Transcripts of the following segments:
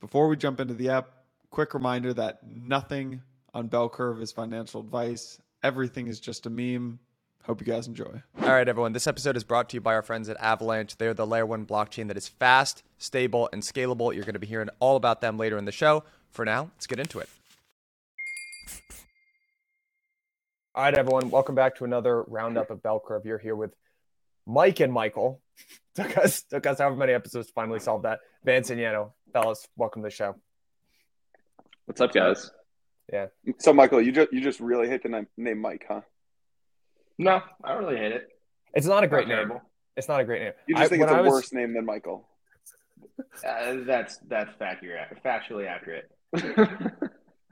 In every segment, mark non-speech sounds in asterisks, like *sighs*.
Before we jump into the app, quick reminder that nothing on Bell Curve is financial advice. Everything is just a meme. Hope you guys enjoy. All right, everyone. This episode is brought to you by our friends at Avalanche. They're the layer one blockchain that is fast, stable, and scalable. You're going to be hearing all about them later in the show. For now, let's get into it. All right, everyone. Welcome back to another roundup of Bell Curve. You're here with Mike and Michael. *laughs* took us took us however many episodes to finally solve that. Vance and Yano, fellas, welcome to the show. What's up, guys? Yeah. So, Michael, you just you just really hate the name, name Mike, huh? No, I don't really hate it. It's not a great Not name. terrible. It's not a great name. You just I- think it's a was- worse name than Michael. Uh, that's that's accurate, factually accurate. *laughs*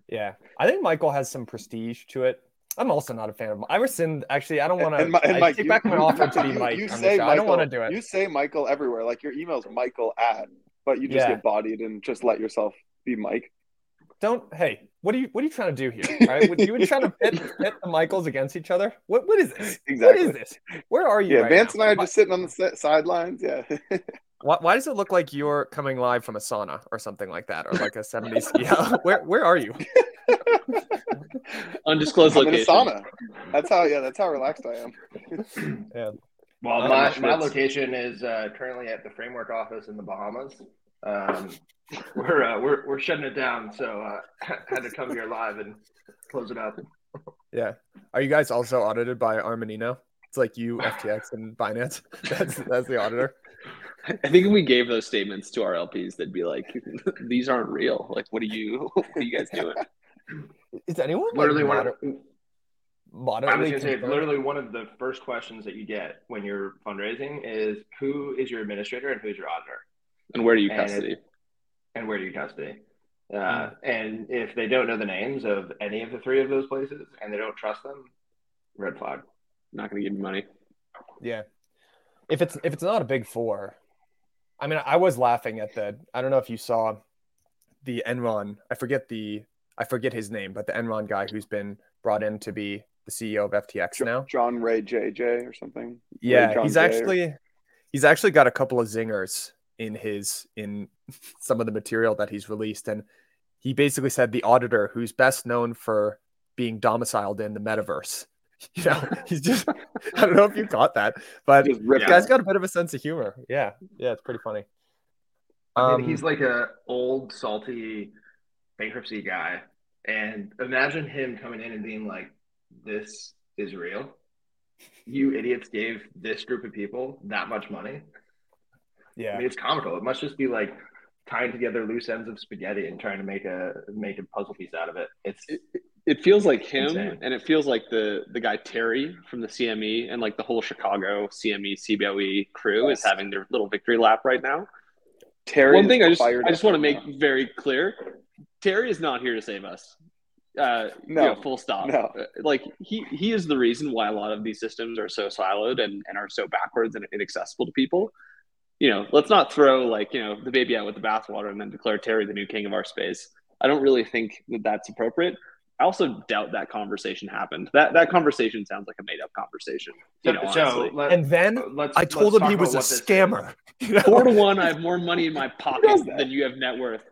Yeah, I think Michael has some prestige to it. I'm also not a fan of. I rescind. Actually, I don't want to. I Mike, take you- back my offer to be *laughs* Mike You say show. I don't want to Michael- do it. You say Michael everywhere. Like your email's Michael at, but you just Yeah. get bodied and just let yourself be Mike. Don't. Hey, what are you? What are you trying to do here? All *laughs* right, you were trying to pit, pit the Michaels against each other. What? What is this? Exactly. What is this? Where are you? Yeah, right Vance now? and I are just sitting on the si- sidelines. Yeah. *laughs* Why, why does it look like you're coming live from a sauna or something like that, or like a 70s? Yeah. Where Where are you? *laughs* Undisclosed I'm in a location. sauna. That's how. Yeah, that's how relaxed I am. Yeah. Well, my, my location is uh, currently at the Framework office in the Bahamas. Um, we're, uh, we're we're shutting it down, so uh, *laughs* had to come here live and close it up. Yeah. Are you guys also audited by Armanino? It's like you, FTX, and Binance. *laughs* That's that's the auditor. I think if we gave those statements to our LPs, they'd be like, "These aren't real. Like, what are you? What are you guys doing?" Is anyone like, Literally one. Of, moder- I was going to say, concerned? literally one of the first questions that you get when you're fundraising is who is your administrator and who's your auditor, And where do you custody? and where do you custody? Uh, And if they don't know the names of any of the three of those places and they don't trust them, red flag. Not going to give you money. Yeah. If it's if it's not a big four, I mean, I was laughing at the. I don't know if you saw the Enron. I forget the. I forget his name, but the Enron guy who's been brought in to be the CEO of FTX now. John Ray JJ or something. Yeah, John he's Jay or- actually he's actually got a couple of zingers in his in *laughs* some of the material that he's released, and he basically said the auditor who's best known for being domiciled in the metaverse. *laughs* You know, *laughs* he's just I don't know if you caught that, but Just the ripped guy's got a bit of a sense of humor. Yeah, yeah, it's pretty funny. I Um, mean, he's like a old salty bankruptcy guy, and imagine him coming in and being like, "This is real. You idiots gave this group of people that much money." Yeah. I yeah, mean, it's comical. It must just be like tying together loose ends of spaghetti and trying to make a make a puzzle piece out of it. It's It feels like him, Insane. and it feels like the the guy Terry from the CME and like the whole Chicago CME CBOE crew is having their little victory lap right now. Terry One thing I just I just want to make very clear: Terry is not here to save us. Uh, No. you know, full stop. No. Uh, Like he he is the reason why a lot of these systems are so siloed and, and are so backwards and inaccessible to people. You know, let's not throw like you know the baby out with the bathwater and then declare Terry the new king of our space. I don't really think that that's appropriate. I also doubt that conversation happened. That that conversation sounds like a made up conversation. You know, honestly. let, and then let's, I let's told him he was a what this is. scammer. *laughs* You know? four to one, I have more money in my *laughs* pocket does that? than you have net worth.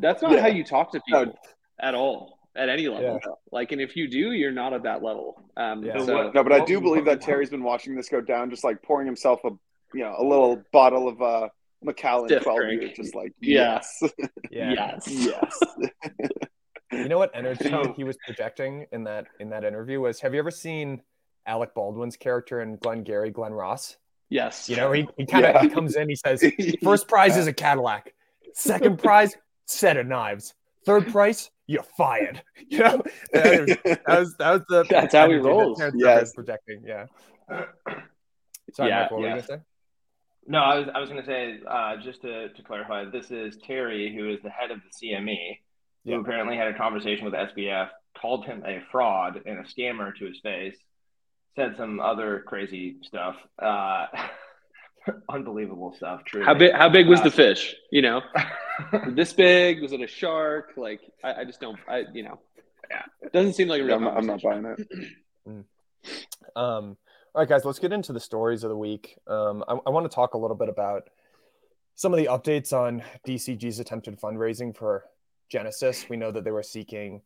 That's not Yeah. how you talk to people at all, at any level. Yeah. Like, and if you do, you're not at that level. Um, Yeah. So so No, but I do believe that Terry's been watching this go down, just like pouring himself a you know a little bottle of uh Macallan twelve drink. year, just like Yeah. yes, Yeah. *laughs* yes, yes. You know what energy So- he was projecting in that in that interview was? Have you ever seen Alec Baldwin's character in Glenn Gary, Glen Ross? yes. You know, he, he kind of Yeah. comes in, he says, *laughs* First prize is a Cadillac. Second prize, set of knives. Third prize, you're fired. *laughs* You know, that was that was the *laughs* That's how he energy that rolls. Terrence Yes. projecting. Yeah. *clears throat* Sorry, Yeah, Mike, what were you gonna say? No, I was, I was going to say, uh, just to, to clarify, this is Terry, who is the head of the CME, Yeah. who apparently had a conversation with SBF, called him a fraud and a scammer to his face, said some other crazy stuff. Uh, *laughs* unbelievable stuff, truly. How big? How big was Uh, the fish? You know, *laughs* this big? Was it a shark? Like, I, I just don't. I you know, Yeah. it doesn't seem like a real. I'm, not, I'm not buying it. *clears throat* Um, all right, guys, let's get into the stories of the week. Um, I, I want to talk a little bit about some of the updates on DCG's attempted fundraising for Genesis. We know that they were seeking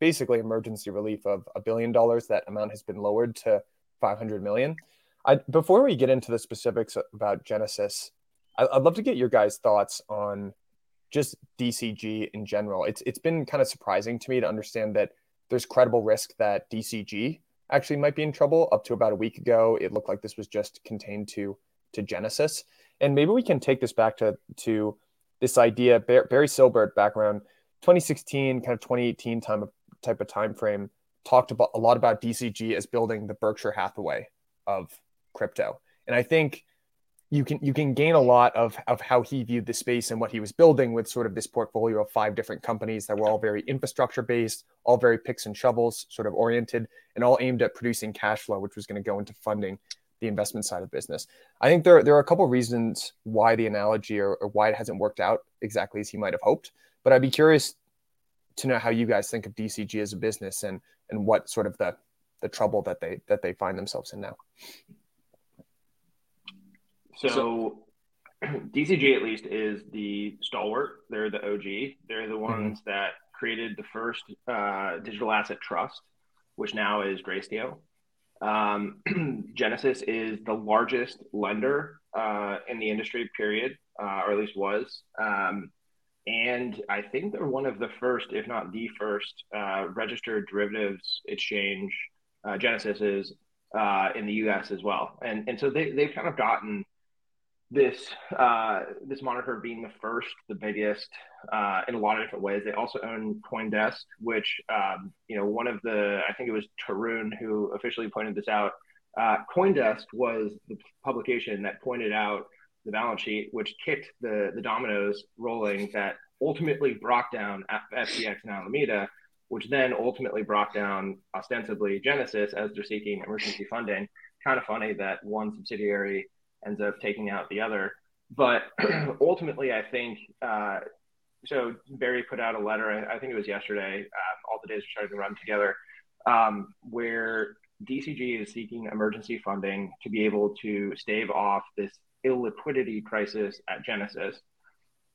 basically emergency relief of a billion dollars. That amount has been lowered to 500 million. I, before we get into the specifics about Genesis, I, I'd love to get your guys' thoughts on just DCG in general. It's it's been kind of surprising to me to understand that there's credible risk that DCG actually might be in trouble. Up to about a week ago, it looked like this was just contained to to Genesis. And maybe we can take this back to to this idea. Barry Silbert, back around 2016, kind of 2018 time of, type of time frame, talked about a lot about DCG as building the Berkshire Hathaway of crypto. And I think you can you can gain a lot of of how he viewed the space and what he was building with sort of this portfolio of five different companies that were all very infrastructure based, all very picks and shovels sort of oriented, and all aimed at producing cash flow, which was going to go into funding the investment side of business. I think there, there are a couple reasons why the analogy or, or why it hasn't worked out exactly as he might have hoped. But I'd be curious to know how you guys think of DCG as a business and and what sort of the the trouble that they that they find themselves in now. So, *clears throat* so DCG at least is the stalwart. They're the OG. They're the mm-hmm. ones mm-hmm. that created the first uh, digital asset trust, which now is Grayscale. Um, *clears throat* Genesis is the largest lender uh, in the industry, period, uh, or at least was. Um, and I think they're one of the first, if not the first, uh, registered derivatives exchange. Uh, Genesis is uh, in the U.S. as well, and and so they they've kind of gotten this uh, this moniker being the first, the biggest uh, in a lot of different ways. They also own CoinDesk, which um, you know one of the I think it was Tarun who officially pointed this out. Uh, CoinDesk was the publication that pointed out the balance sheet, which kicked the the dominoes rolling that ultimately brought down FTX and Alameda, which then ultimately brought down ostensibly Genesis as they're seeking emergency funding. Kind of funny that one subsidiary ends up taking out the other. But *clears throat* ultimately, I think uh, so. Barry put out a letter. I, think it was yesterday. Um, all the days are starting to run together, um, where DCG is seeking emergency funding to be able to stave off this illiquidity crisis at Genesis.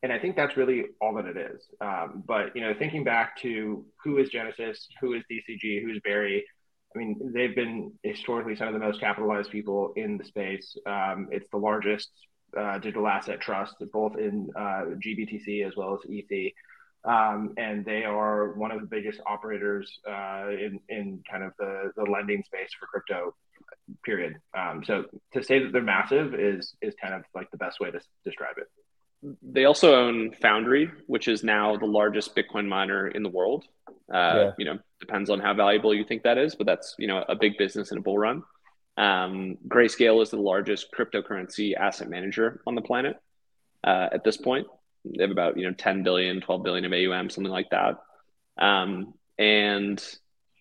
And I think that's really all that it is. Um, but you know, thinking back to who is Genesis, who is DCG, who's Barry, I mean, they've been historically some of the most capitalized people in the space. Um, it's the largest uh, digital asset trust, both in uh, GBTC as well as ETH. Um, and they are one of the biggest operators uh, in, in kind of the, the lending space for crypto, period. Um, so to say that they're massive is, is kind of like the best way to describe it. They also own Foundry, which is now the largest Bitcoin miner in the world. Uh, yeah. You know, depends on how valuable you think that is, but that's you know a big business in a bull run. Um, Grayscale is the largest cryptocurrency asset manager on the planet uh, at this point. They have about you know 10 billion, 12 billion of AUM, something like that. Um, and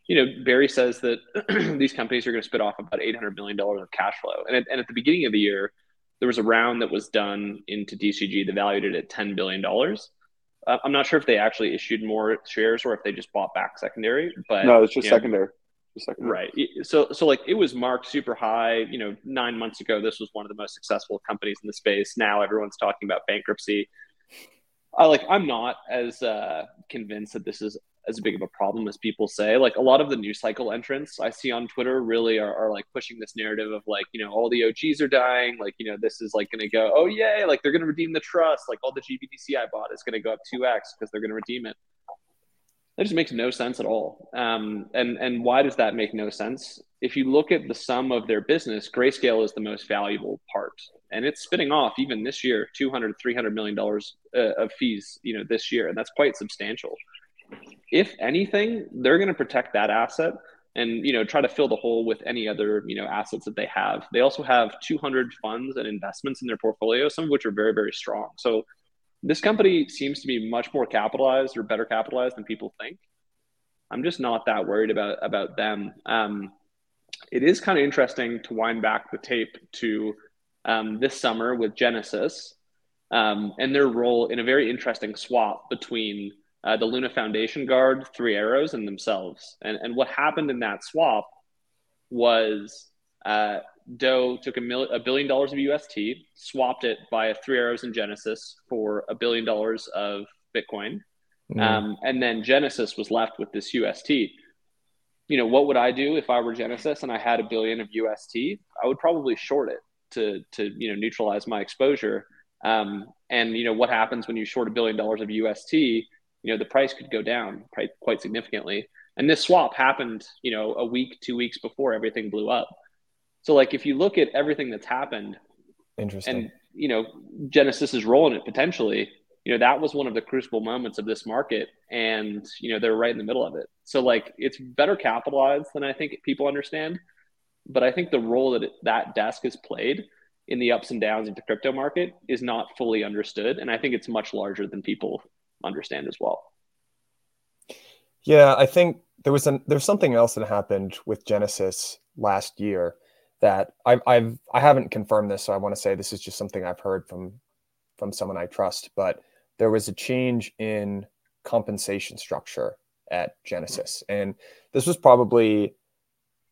you know, Barry says that *clears throat* these companies are going to spit off about 800 million dollars of cash flow. And at, and at the beginning of the year, there was a round that was done into DCG that valued it at 10 billion dollars. Uh, I'm not sure if they actually issued more shares or if they just bought back secondary. But no, it's just secondary. Just secondary. Right. So so like it was marked super high. You know, nine months ago, this was one of the most successful companies in the space. Now everyone's talking about bankruptcy. I like I'm not as uh, convinced that this is as big of a problem as people say. Like a lot of the news cycle entrants I see on Twitter really are, are like pushing this narrative of like, you know, all the OGs are dying. Like, you know, this is like going to go, oh, yay. Like they're going to redeem the trust. Like all the GBTC I bought is going to go up 2x because they're going to redeem it. That just makes no sense at all. Um, and, and why does that make no sense? If you look at the sum of their business, Grayscale is the most valuable part. And it's spinning off even this year, 200, 300 million dollars uh, of fees, you know, this year. And that's quite substantial if anything, they're going to protect that asset and you know try to fill the hole with any other you know assets that they have. They also have 200 funds and investments in their portfolio, some of which are very very strong. So this company seems to be much more capitalized or better capitalized than people think. I'm just not that worried about about them. Um, it is kind of interesting to wind back the tape to um, this summer with Genesis um, and their role in a very interesting swap between uh, the Luna Foundation guard, three arrows, and themselves. And, and what happened in that swap was uh, Do took a, mil- a billion dollars of UST, swapped it via three arrows in Genesis for a billion dollars of Bitcoin. Mm. Um, and then Genesis was left with this UST. You know, what would I do if I were Genesis and I had a billion of UST? I would probably short it to, to you know, neutralize my exposure. Um, and, you know, what happens when you short a billion dollars of UST? You know, the price could go down quite, quite significantly. And this swap happened, you know, a week, two weeks before everything blew up. So, like, if you look at everything that's happened, interesting, and you know, Genesis is rolling it potentially. You know, that was one of the crucible moments of this market, and you know, they're right in the middle of it. So, like, it's better capitalized than I think people understand. But I think the role that it, that desk has played in the ups and downs of the crypto market is not fully understood, and I think it's much larger than people understand as well. Yeah, I think there was an there's something else that happened with Genesis last year that I've, I've I haven't confirmed this, so I want to say this is just something I've heard from from someone I trust. But there was a change in compensation structure at Genesis, and this was probably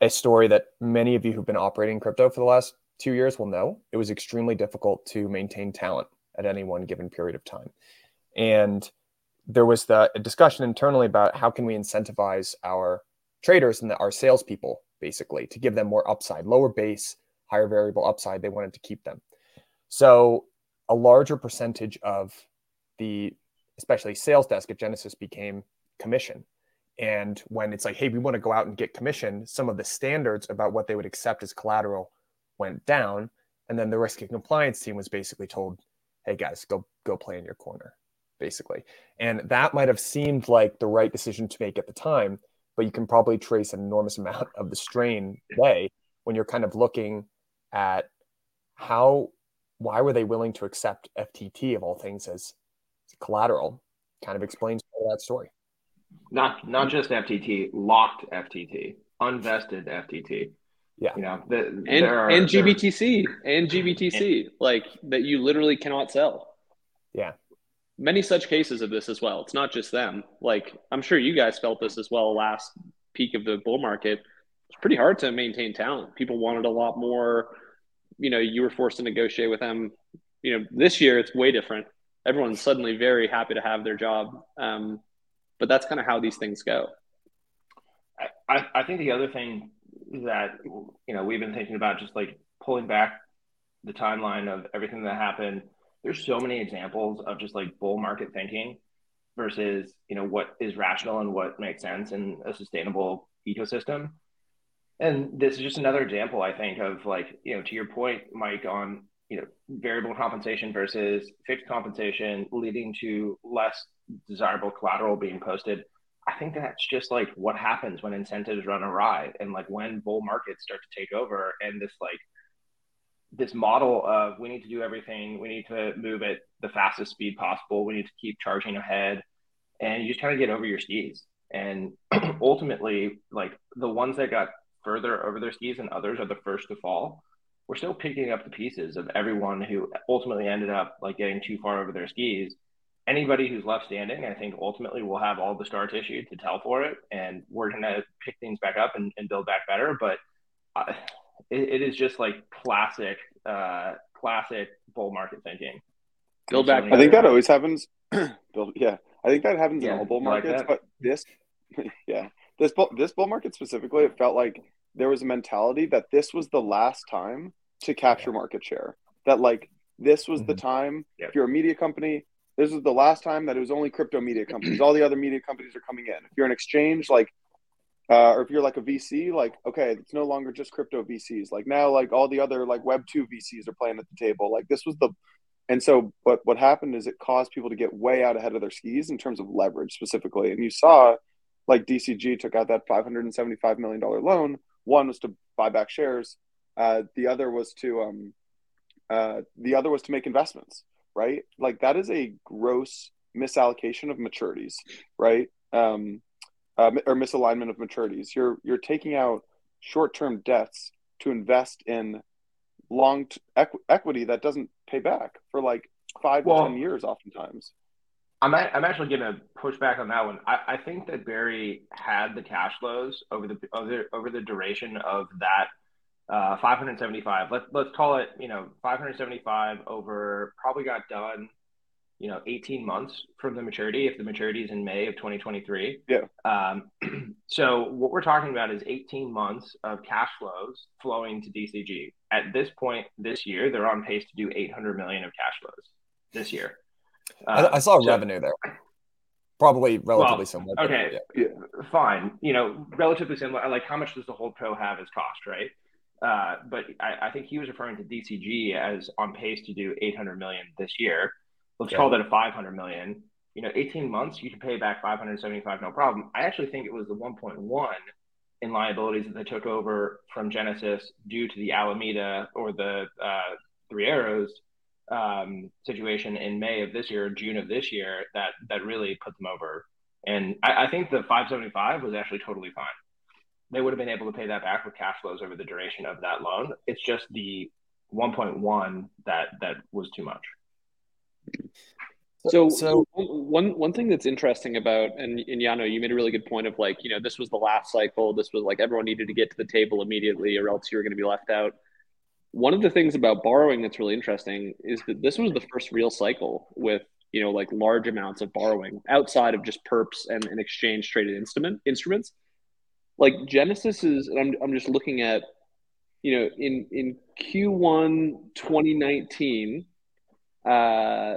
a story that many of you who've been operating crypto for the last two years will know. It was extremely difficult to maintain talent at any one given period of time, and there was the discussion internally about how can we incentivize our traders and the, our salespeople basically to give them more upside, lower base, higher variable upside. They wanted to keep them. So a larger percentage of the especially sales desk at Genesis became commission. And when it's like, hey, we want to go out and get commission, some of the standards about what they would accept as collateral went down. And then the risk and compliance team was basically told, hey guys, go go play in your corner, basically. And that might have seemed like the right decision to make at the time but you can probably trace an enormous *laughs* amount of the strain today when you're kind of looking at how why were they willing to accept FTT of all things as collateral? Kind of explains that story. Not not just FTT, locked FTT, unvested FTT. Yeah, you know, the, and are, and GBTC and GBTC, and, like that you literally cannot sell. Yeah, many such cases of this as well. It's not just them. Like I'm sure you guys felt this as well last peak of the bull market. It's pretty hard to maintain talent. People wanted a lot more. You know, you were forced to negotiate with them. You know, this year it's way different. Everyone's suddenly very happy to have their job. Um, but that's kind of how these things go. I, I think the other thing that you know we've been thinking about just like pulling back the timeline of everything that happened there's so many examples of just like bull market thinking versus you know what is rational and what makes sense in a sustainable ecosystem. And this is just another example i think of like you know to your point mike on you know variable compensation versus fixed compensation leading to less desirable collateral being posted. I think that's just like what happens when incentives run awry and like when bull markets start to take over and this like this model of we need to do everything, we need to move at the fastest speed possible, we need to keep charging ahead, and you just kind of get over your skis. And *clears throat* ultimately, like the ones that got further over their skis and others are the first to fall. We're still picking up the pieces of everyone who ultimately ended up like getting too far over their skis. Anybody who's left standing, I think ultimately will have all the star tissue to tell for it, and we're gonna pick things back up and, and build back better. But uh, it, it is just like classic, uh, classic bull market thinking. Build back. I think that always happens. *clears throat* Build, yeah, I think that happens yeah, in all bull markets, like but this, *laughs* yeah, this bull, this bull market specifically, it felt like there was a mentality that this was the last time to capture market share. That like this was mm-hmm. the time. Yep. If you're a media company, this is the last time that it was only crypto media companies. *clears throat* All the other media companies are coming in. If you're an exchange, like uh, or if you're like a VC, like okay, it's no longer just crypto VCs. Like now, like all the other like Web two VCs are playing at the table. Like this was the, and so what what happened is it caused people to get way out ahead of their skis in terms of leverage specifically. And you saw, like DCG took out that 575 million dollar loan. One was to buy back shares. Uh, the other was to um, uh, the other was to make investments. Right, like that is a gross misallocation of maturities. Right. Um, uh, or misalignment of maturities. You're you're taking out short-term debts to invest in long t- equ- equity that doesn't pay back for like five well, to ten years, oftentimes. I'm a- I'm actually going to push back on that one. I, I think that Barry had the cash flows over the over, over the duration of that uh, 575. Let's let's call it, you know, 575 over probably got done, you know, 18 months from the maturity if the maturity is in May of 2023. Yeah. Um, *clears throat* so what we're talking about is 18 months of cash flows flowing to DCG. At this point this year, they're on pace to do 800 million of cash flows this year. Uh, I, I, saw so, revenue there. Probably relatively well, similar. Okay, yeah. fine. You know, relatively similar. Like, how much does the whole pro have as cost, right? Uh, but I, I, think he was referring to DCG as on pace to do 800 million this year. Let's yeah. call that a 500 million. You know, 18 months, you can pay back 575, no problem. I actually think it was the 1.1 in liabilities that they took over from Genesis due to the Alameda or the uh, Three Arrows um, situation in May of this year, June of this year, that that really put them over. And I, I think the 575 was actually totally fine they would have been able to pay that back with cash flows over the duration of that loan. It's just the 1.1 that that was too much. So, so one one thing that's interesting about and, and Yano, you made a really good point of like, you know, this was the last cycle. This was like everyone needed to get to the table immediately, or else you were going to be left out. One of the things about borrowing that's really interesting is that this was the first real cycle with you know like large amounts of borrowing outside of just perps and, and exchange traded instrument instruments like Genesis is, and I'm, I'm just looking at, you know, in, in Q1 2019, uh,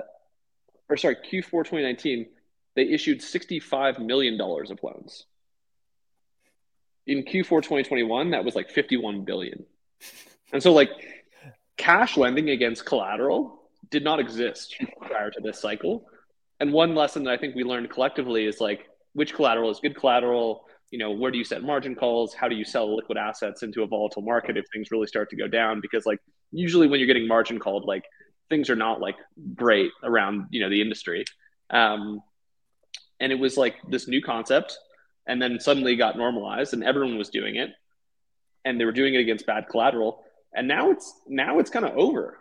or sorry, Q4 2019, they issued $65 million of loans. In Q4 2021, that was like 51 billion. And so, like, cash lending against collateral did not exist prior to this cycle. And one lesson that I think we learned collectively is like, which collateral is good collateral? you know where do you set margin calls how do you sell liquid assets into a volatile market if things really start to go down because like usually when you're getting margin called like things are not like great around you know the industry um, and it was like this new concept and then suddenly got normalized and everyone was doing it and they were doing it against bad collateral and now it's now it's kind of over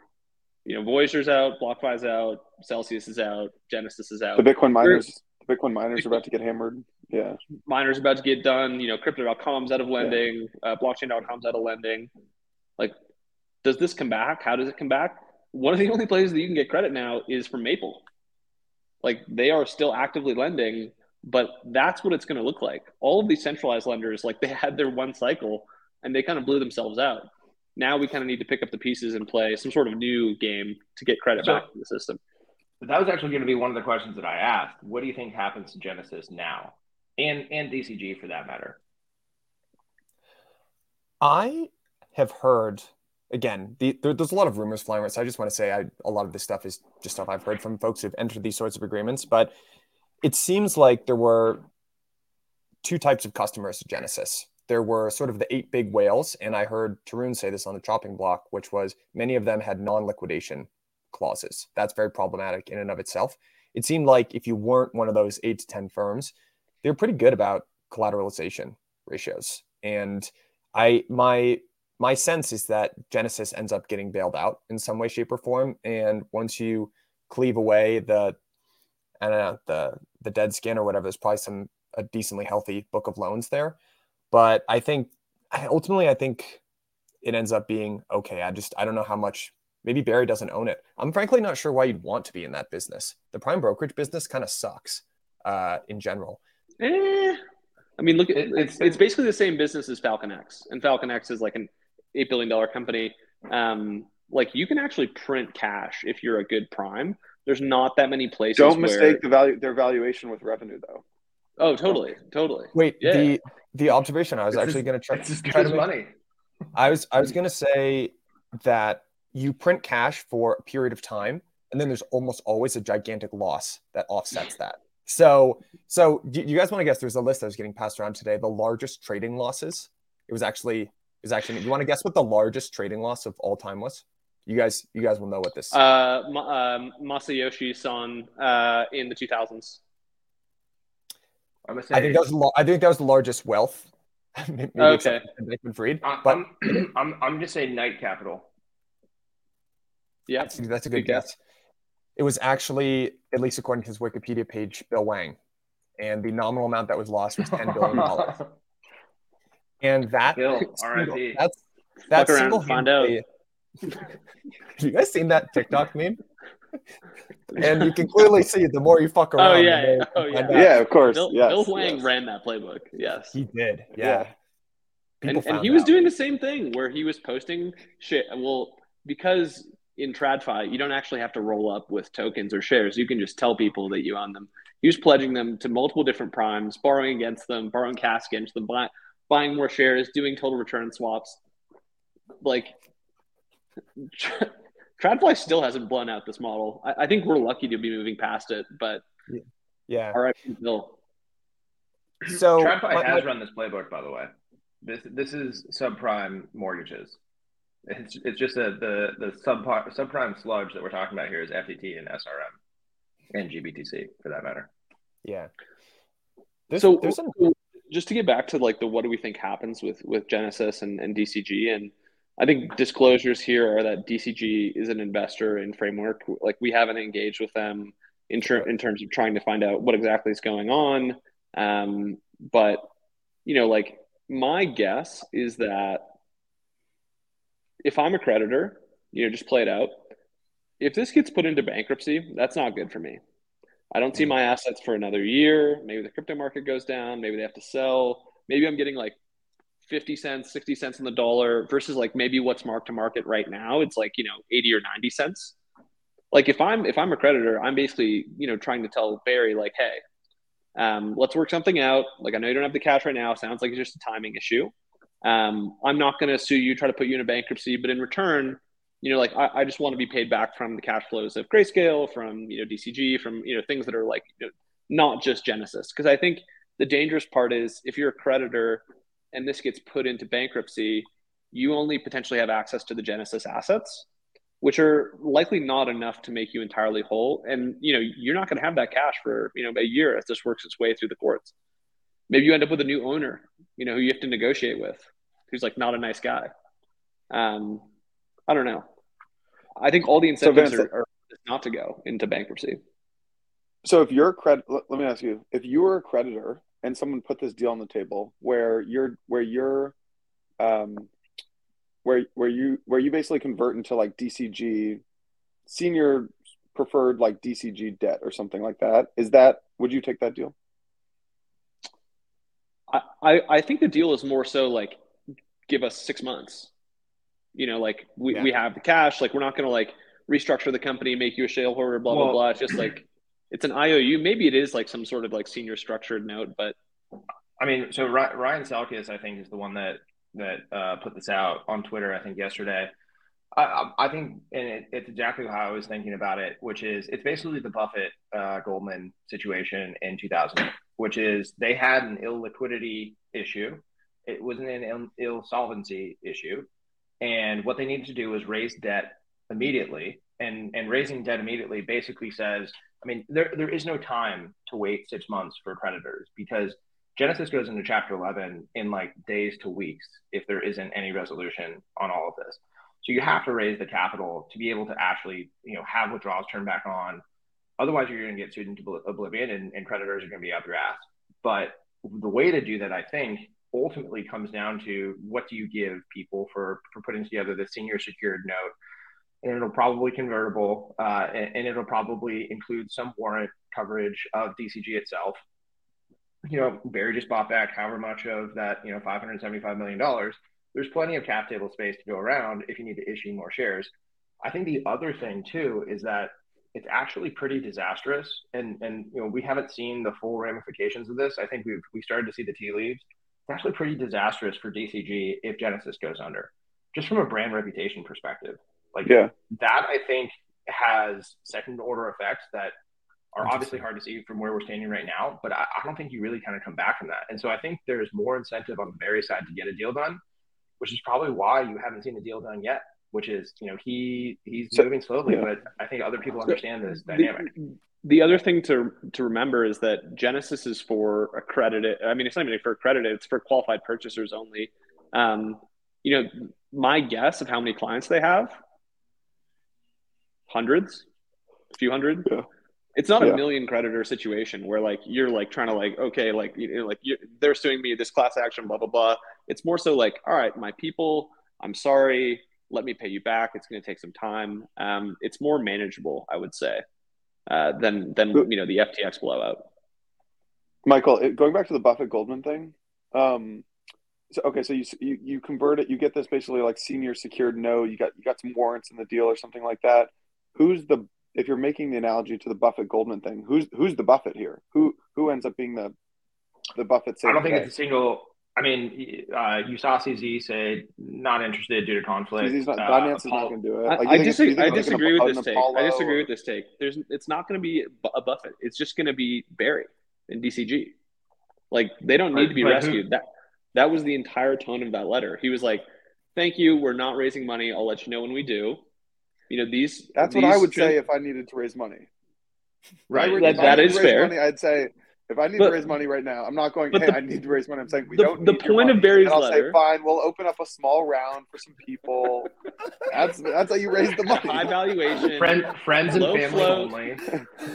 you know voyager's out blockfi's out celsius is out genesis is out the bitcoin miners the bitcoin miners are about to get hammered yeah. Miners about to get done. You know, crypto.com's out of lending, yeah. uh, blockchain.com's out of lending. Like, does this come back? How does it come back? One of the only places that you can get credit now is from Maple. Like, they are still actively lending, but that's what it's going to look like. All of these centralized lenders, like, they had their one cycle and they kind of blew themselves out. Now we kind of need to pick up the pieces and play some sort of new game to get credit so, back to the system. But that was actually going to be one of the questions that I asked. What do you think happens to Genesis now? and and DCG for that matter. I have heard again. The, there, there's a lot of rumors flying around. So I just want to say I, a lot of this stuff is just stuff I've heard from folks who've entered these sorts of agreements. But it seems like there were two types of customers to Genesis. There were sort of the eight big whales, and I heard Tarun say this on the chopping block, which was many of them had non-liquidation clauses. That's very problematic in and of itself. It seemed like if you weren't one of those eight to ten firms, they're pretty good about collateralization ratios. And I my my sense is that Genesis ends up getting bailed out in some way, shape, or form. And once you cleave away the I don't know, the the dead skin or whatever, there's probably some a decently healthy book of loans there. But I think ultimately I think it ends up being okay. I just I don't know how much maybe Barry doesn't own it. I'm frankly not sure why you'd want to be in that business. The prime brokerage business kind of sucks uh, in general. Eh, I mean, look, it's it's basically the same business as Falcon X, and Falcon X is like an eight billion dollar company. Um, like you can actually print cash if you're a good prime. There's not that many places. Don't mistake where... the value their valuation with revenue, though. Oh, totally, totally. Wait, yeah. the the observation I was it's actually going to try. It's try to money. I was I was going to say that you print cash for a period of time, and then there's almost always a gigantic loss that offsets that. So, so do you guys want to guess? There's a list that was getting passed around today. The largest trading losses. It was actually it was actually. You want to guess what the largest trading loss of all time was? You guys, you guys will know what this. Uh, um, Masayoshi Son uh, in the 2000s. I think that was. I think that was the largest wealth. *laughs* Maybe okay. Bankman Fried, but I'm, I'm, I'm just saying Knight Capital. Yeah, that's, that's a good, good guess. guess. It was actually, at least according to his Wikipedia page, Bill Hwang, And the nominal amount that was lost was $10 billion. *laughs* and that, Bill, that's, *laughs* That's Fuck around and find out. *laughs* Have you guys seen that TikTok *laughs* meme? and you can clearly see the more you fuck oh, around. Oh yeah, yeah. oh yeah. Yeah, of course. Bill, yes, Bill Hwang yes. ran that playbook. Yes, he did. Yeah, yeah. and, and he was doing the same thing where he was posting shit. Well, because in TradFi, you don't actually have to roll up with tokens or shares. You can just tell people that you own them. He was pledging them to multiple different primes, borrowing against them, borrowing cash against them, buy, buying more shares, doing total return swaps. Like *laughs* TradFi still hasn't blown out this model. I, I, think we're lucky to be moving past it, but yeah. All right, Bill. So TradFi has run this playbook, by the way. This this is subprime mortgages. It's it's just a, the the sub subprime sludge that we're talking about here is FTT and SRM and GBTC for that matter. Yeah. There's, so there's some... just to get back to like the what do we think happens with with Genesis and, and DCG and I think disclosures here are that DCG is an investor in Framework. Like we haven't engaged with them in, ter- in terms of trying to find out what exactly is going on. Um, but you know, like my guess is that if I'm a creditor, you know, just play it out. If this gets put into bankruptcy, that's not good for me. I don't see my assets for another year. Maybe the crypto market goes down. Maybe they have to sell. Maybe I'm getting like 50 cents, 60 cents on the dollar versus like maybe what's marked to market right now, it's like, you know, 80 or 90 cents. Like if I'm if I'm a creditor, I'm basically, you know, trying to tell Barry like, hey, um, let's work something out. Like I know you don't have the cash right now. Sounds like it's just a timing issue. Um, I'm not going to sue you, try to put you in a bankruptcy, but in return, you know, like I, I, just want to be paid back from the cash flows of Grayscale, from you know DCG, from you know things that are like you know, not just Genesis. Because I think the dangerous part is if you're a creditor, and this gets put into bankruptcy, you only potentially have access to the Genesis assets, which are likely not enough to make you entirely whole. And you know, you're not going to have that cash for you know a year as this works its way through the courts. Maybe you end up with a new owner, you know, who you have to negotiate with, who's like not a nice guy. Um, I don't know. I think all the incentives so Vance, are, are not to go into bankruptcy. So if you're a credit, let me ask you: if you were a creditor and someone put this deal on the table where you're where you're um where where you where you basically convert into like DCG senior preferred like DCG debt or something like that. Is that would you take that deal? I, I think the deal is more so like give us six months. You know, like we, yeah. we have the cash, like we're not gonna like restructure the company, make you a shareholder, blah well, blah blah. It's just like it's an IOU. Maybe it is like some sort of like senior structured note, but I mean, so Ryan Selkis, I think, is the one that that uh, put this out on Twitter. I think yesterday. I, I think, and it, it's exactly how I was thinking about it, which is it's basically the Buffett uh, Goldman situation in 2000, which is they had an illiquidity issue. It wasn't an Ill, Ill solvency issue, and what they needed to do was raise debt immediately. And and raising debt immediately basically says I mean, there there is no time to wait six months for creditors because Genesis goes into Chapter 11 in like days to weeks if there isn't any resolution on all of this. So you have to raise the capital to be able to actually, you know, have withdrawals turned back on. Otherwise, you're going to get sued into oblivion, and, and creditors are going to be up your ass. But the way to do that, I think, ultimately comes down to what do you give people for for putting together the senior secured note and it'll probably convertible, uh, and, and, it'll probably include some warrant coverage of DCG itself. You know, Barry just bought back however much of that, you know, $575 million. There's plenty of cap table space to go around if you need to issue more shares. I think the other thing too is that it's actually pretty disastrous, and and you know we haven't seen the full ramifications of this. I think we've we started to see the tea leaves. Actually pretty disastrous for DCG if Genesis goes under, just from a brand reputation perspective. Like yeah. that, I think has second order effects that are obviously hard to see from where we're standing right now. But I, I don't think you really kind of come back from that. And so I think there's more incentive on the Barry side to get a deal done, which is probably why you haven't seen a deal done yet. Which is, you know, he he's so, moving slowly, yeah. but I think other people understand this dynamic. The, the other thing to to remember is that Genesis is for accredited. I mean, it's not even for accredited; it's for qualified purchasers only. Um, you know, my guess of how many clients they have hundreds, a few hundred. Yeah. It's not yeah. a million creditor situation where like you're like trying to like okay like you know like they're suing me this class action blah blah blah. It's more so like all right, my people I'm sorry. Let me pay you back. It's going to take some time. Um, it's more manageable, I would say, uh, than than you know the FTX blowout. Michael, going back to the Buffett Goldman thing. Um, so okay, so you, you you convert it, you get this basically like senior secured note. You got you got some warrants in the deal or something like that. Who's the if you're making the analogy to the Buffett Goldman thing? Who's who's the Buffett here? Who who ends up being the the Buffett? I don't think it's a single. I mean, uh, you saw CZ say not interested due to conflict. CZ's not, uh, Binance is not going to do it. Like, I, I disagree. I disagree with this take. I disagree with this take. There's, it's not going to be a Buffett. It's just going to be Barry and DCG. Like they don't need to be rescued. That that was the entire tone of that letter. He was like, "Thank you. We're not raising money. I'll let you know when we do." You know these. That's these what I would say if I needed to raise money. Right. That, that is fair. Money, I'd say if I need but, to raise money right now, I'm not going. Hey, the, I need to raise money. I'm saying we the, don't. The point of Barry's and I'll letter. Say, Fine, we'll open up a small round for some people. *laughs* that's that's how you raise the money. High valuation, Friend, friends and family float, only.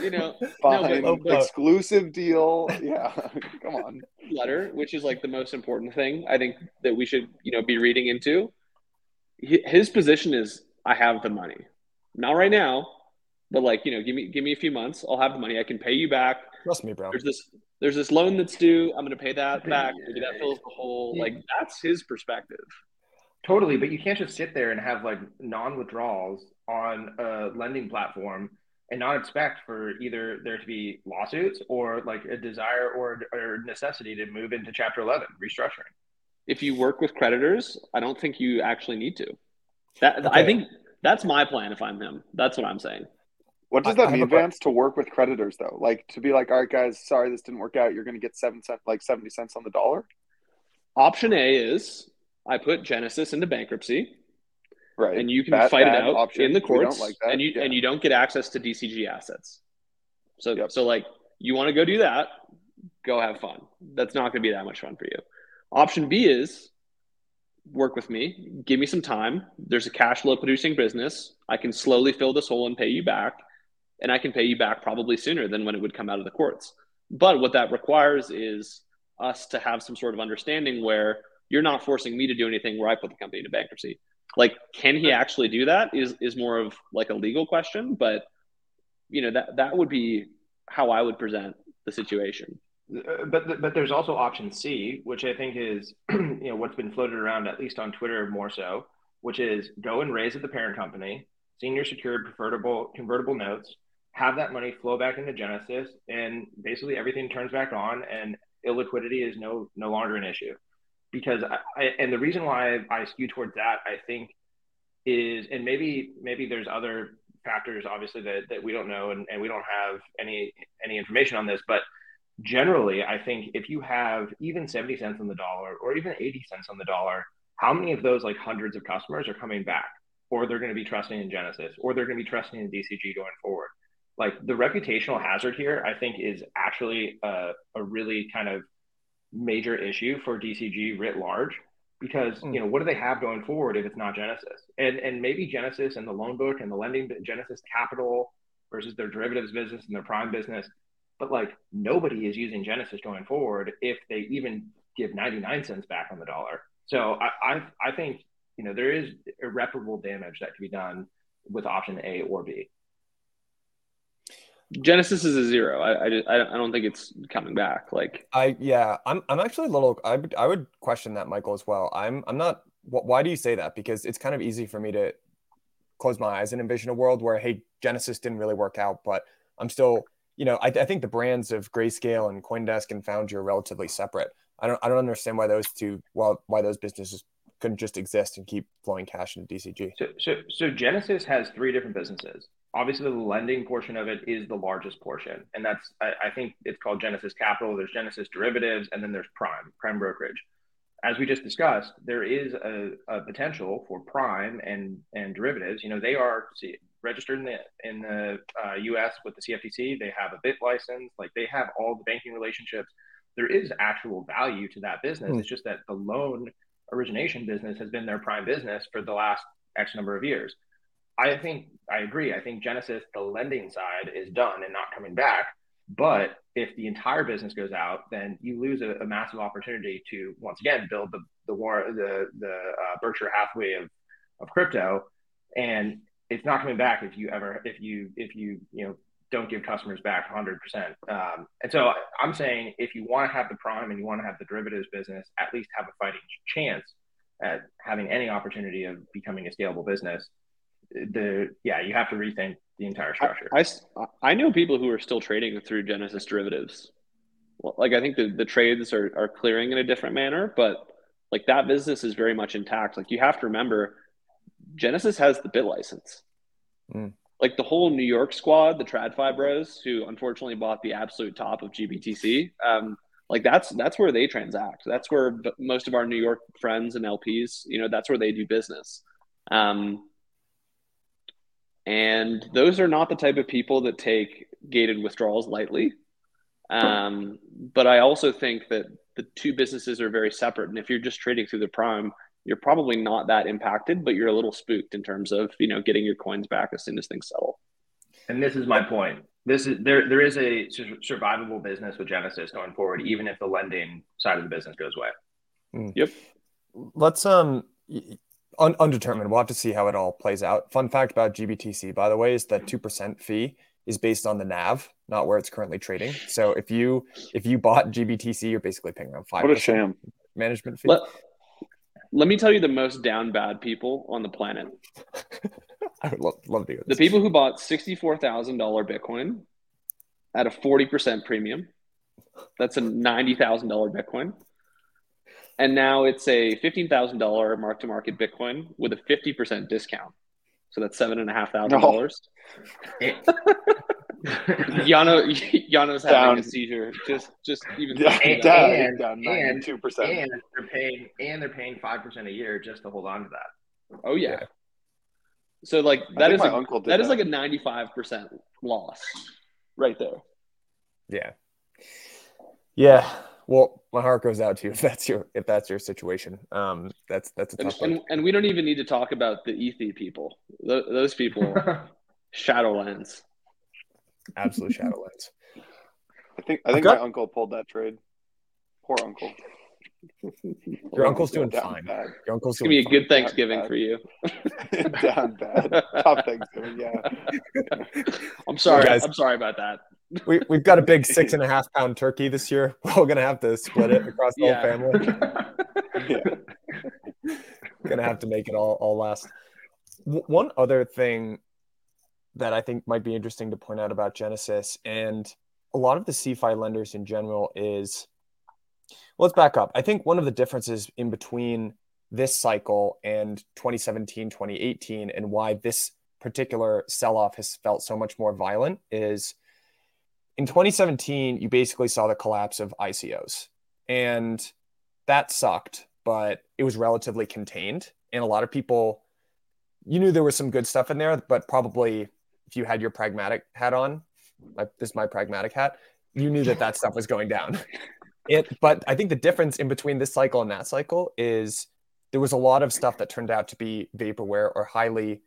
You know, fine, no, but, exclusive deal. Yeah, *laughs* come on. Letter, which is like the most important thing I think that we should you know be reading into. His position is, I have the money, not right now, but like you know, give me give me a few months. I'll have the money. I can pay you back. Trust me, bro. There's this there's this loan that's due. I'm going to pay that back. Maybe that fills the hole. Like that's his perspective. Totally, but you can't just sit there and have like non-withdrawals on a lending platform and not expect for either there to be lawsuits or like a desire or, or necessity to move into Chapter 11 restructuring. If you work with creditors, I don't think you actually need to. That okay. I think that's my plan. If I'm him, that's what I'm saying. What does that I, mean, Vance? To work with creditors, though, like to be like, all right, guys, sorry this didn't work out. You're going to get seven cent, like seventy cents on the dollar. Option A is I put Genesis into bankruptcy, right? And you can fight it out option. in the courts, like and you yeah. and you don't get access to DCG assets. So yep. so like you want to go do that, go have fun. That's not going to be that much fun for you. Option B is work with me, give me some time. There's a cash flow producing business. I can slowly fill this hole and pay you back and I can pay you back probably sooner than when it would come out of the courts. But what that requires is us to have some sort of understanding where you're not forcing me to do anything where I put the company into bankruptcy. Like, can he actually do that? Is is more of like a legal question, but you know that that would be how I would present the situation. Uh, but but there's also option C, which I think is *clears throat* you know what's been floated around at least on Twitter more so, which is go and raise at the parent company, senior secured convertible convertible notes, have that money flow back into Genesis, and basically everything turns back on, and illiquidity is no no longer an issue. Because I, I and the reason why I skew towards that, I think, is and maybe maybe there's other factors obviously that, that we don't know and, and we don't have any any information on this, but generally I think if you have even 70 cents on the dollar or even 80 cents on the dollar, how many of those like hundreds of customers are coming back? Or they're going to be trusting in Genesis, or they're going to be trusting in DCG going forward like the reputational hazard here, I think is actually a, a really kind of major issue for DCG writ large because mm. you know what do they have going forward if it's not Genesis and and maybe Genesis and the loan book and the lending Genesis Capital versus their derivatives business and their prime business, but like nobody is using Genesis going forward if they even give 99 cents back on the dollar. So I I, I think you know there is irreparable damage that can be done with option A or B. Genesis is a zero. I, I, just, I don't think it's coming back. Like I yeah, I'm I'm actually a little. I would I would question that Michael as well. I'm I'm not. Why do you say that? Because it's kind of easy for me to close my eyes and envision a world where hey, Genesis didn't really work out, but I'm still. You know, I, I think the brands of Grayscale and CoinDesk and Foundry are relatively separate. I don't I don't understand why those two well why those businesses couldn't just exist and keep flowing cash into DCG. So so so Genesis has three different businesses obviously the lending portion of it is the largest portion. And that's I, I, think it's called genesis capital. There's genesis derivatives and then there's prime prime brokerage. As we just discussed there is a, a potential for prime and and derivatives. You know they are see, registered in the in the uh, us with the cftc they have a BitLicense. Like they have all the banking relationships. There is actual value to that business. Mm. it's just that the loan origination business has been their prime business for the last x number of years I think I agree. I think Genesis, the lending side, is done and not coming back. But if the entire business goes out, then you lose a, a massive opportunity to once again build the the war the the uh, Berkshire Hathaway of of crypto, and it's not coming back if you ever if you if you you know don't give customers back 100%. Um, and so I'm saying if you want to have the prime and you want to have the derivatives business, at least have a fighting chance at having any opportunity of becoming a scalable business. The yeah, you have to rethink the entire structure. I, I, I know people who are still trading through Genesis derivatives. Well, like I think the, the trades are, are clearing in a different manner, but like that business is very much intact. Like you have to remember, Genesis has the BitLicense. Mm. Like the whole New York squad, the TradFi bros, who unfortunately bought the absolute top of GBTC. Um, like that's that's where they transact. That's where most of our New York friends and LPs, you know, that's where they do business. Um, and those are not the type of people that take gated withdrawals lightly. Um, but I also think that the two businesses are very separate. And if you're just trading through the prime, you're probably not that impacted, but you're a little spooked in terms of you know getting your coins back as soon as things settle. And this is my point. This is there. There is a survivable business with Genesis going forward, even if the lending side of the business goes away. Mm. Yep. Let's um un- undetermined. We'll have to see how it all plays out. Fun fact about GBTC, by the way, is that two percent fee is based on the NAV, not where it's currently trading. So if you if you bought GBTC, you're basically paying around five. What a sham! Management fee. Let, let me tell you the most down bad people on the planet. *laughs* I would love, love to hear this. The people who bought sixty-four thousand dollar Bitcoin at a forty percent premium. That's a ninety thousand dollar Bitcoin and now it's a fifteen thousand dollar mark to market Bitcoin with a fifty percent discount. So that's seven and a half thousand dollars. *laughs* Yano Yano's having down. a seizure. Just just even down, and, down, down and, two percent. And they're paying and they're paying five percent a year just to hold on to that. Oh yeah. So like that is a, that, that is like a ninety five percent loss right there. Yeah. Yeah well, my heart goes out to you if that's your if that's your situation. Um, that's that's a tough and, and, and, we don't even need to talk about the ETHE people. Th- those people, *laughs* Shadowlands, absolute Shadowlands. I think I think got... my uncle pulled that trade. Poor uncle. Your uncle's doing fine. Bad. Your uncle's gonna be a fine. good Thanksgiving for you. *laughs* down bad. Top Thanksgiving, yeah. *laughs* I'm sorry. Guys, I'm sorry about that we we've got a big *laughs* six and a half pound turkey this year. *laughs* We're gonna have to split it across the yeah. whole family. yeah. *laughs* gonna have to make it all all last. W- one other thing that I think might be interesting to point out about Genesis and a lot of the CeFi lenders in general is well, let's back up. I think one of the differences in between this cycle and 2017, 2018, and why this particular sell off has felt so much more violent is in 2017, you basically saw the collapse of ICOs, and that sucked, but it was relatively contained. And a lot of people, you knew there was some good stuff in there, but probably if you had your pragmatic hat on, like this is my pragmatic hat, you knew that that stuff was going down. *laughs* It, but I think the difference in between this cycle and that cycle is there was a lot of stuff that turned out to be vaporware or highly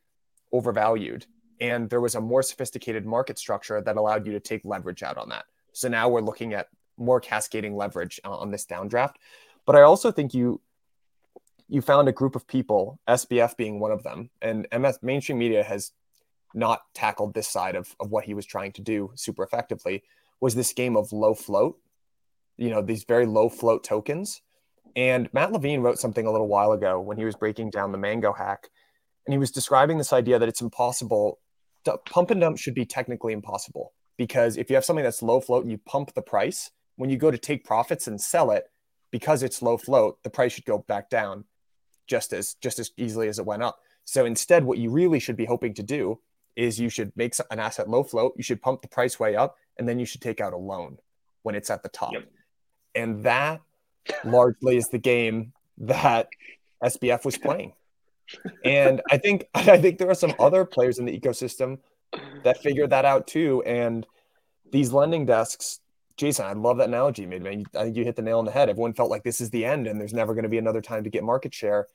overvalued and there was a more sophisticated market structure that allowed you to take leverage out on that. So now we're looking at more cascading leverage uh, on this downdraft. But I also think you you found a group of people, SBF being one of them, and MS mainstream media has not tackled this side of, of what he was trying to do super effectively, was this game of low float, you know, these very low float tokens. And Matt Levine wrote something a little while ago when he was breaking down the Mango hack. And he was describing this idea that it's impossible pump and dump should be technically impossible because if you have something that's low float and you pump the price, when you go to take profits and sell it, because it's low float, the price should go back down just as just as easily as it went up. So instead, what you really should be hoping to do is you should make an asset low float, you should pump the price way up, and then you should take out a loan when it's at the top. Yep. And that largely is the game that SBF was playing and I think *laughs* I think there are some other players in the ecosystem that figured that out too. And these lending desks, Jason, I love that analogy, man. man. I think you hit the nail on the head. Everyone felt like this is the end, and there's never going to be another time to get market share.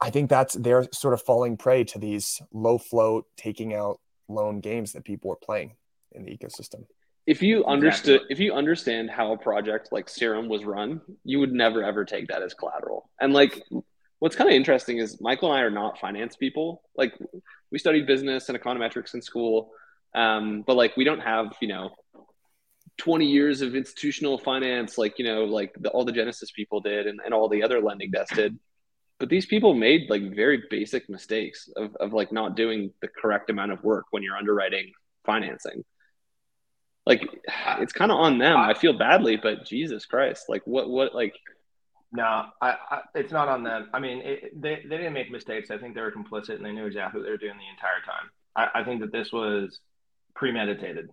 I think that's they're sort of falling prey to these low float, taking out loan games that people are playing in the ecosystem. if you understood exactly. if you understand how a project like serum was run you would never ever take that as collateral and like what's kind of interesting is michael and i are not finance people. Like we studied business and econometrics in school um, but like we don't have you know 20 years of institutional finance like you know like the, all the genesis people did and, and all the other lending desks did. But these people made like very basic mistakes of, of like not doing the correct amount of work when you're underwriting financing. Like it's kind of on them. I feel badly but jesus christ like what what like no I, I it's not on them i mean it, they, they didn't make mistakes i think they were complicit and they knew exactly what they were doing the entire time i, I think that this was premeditated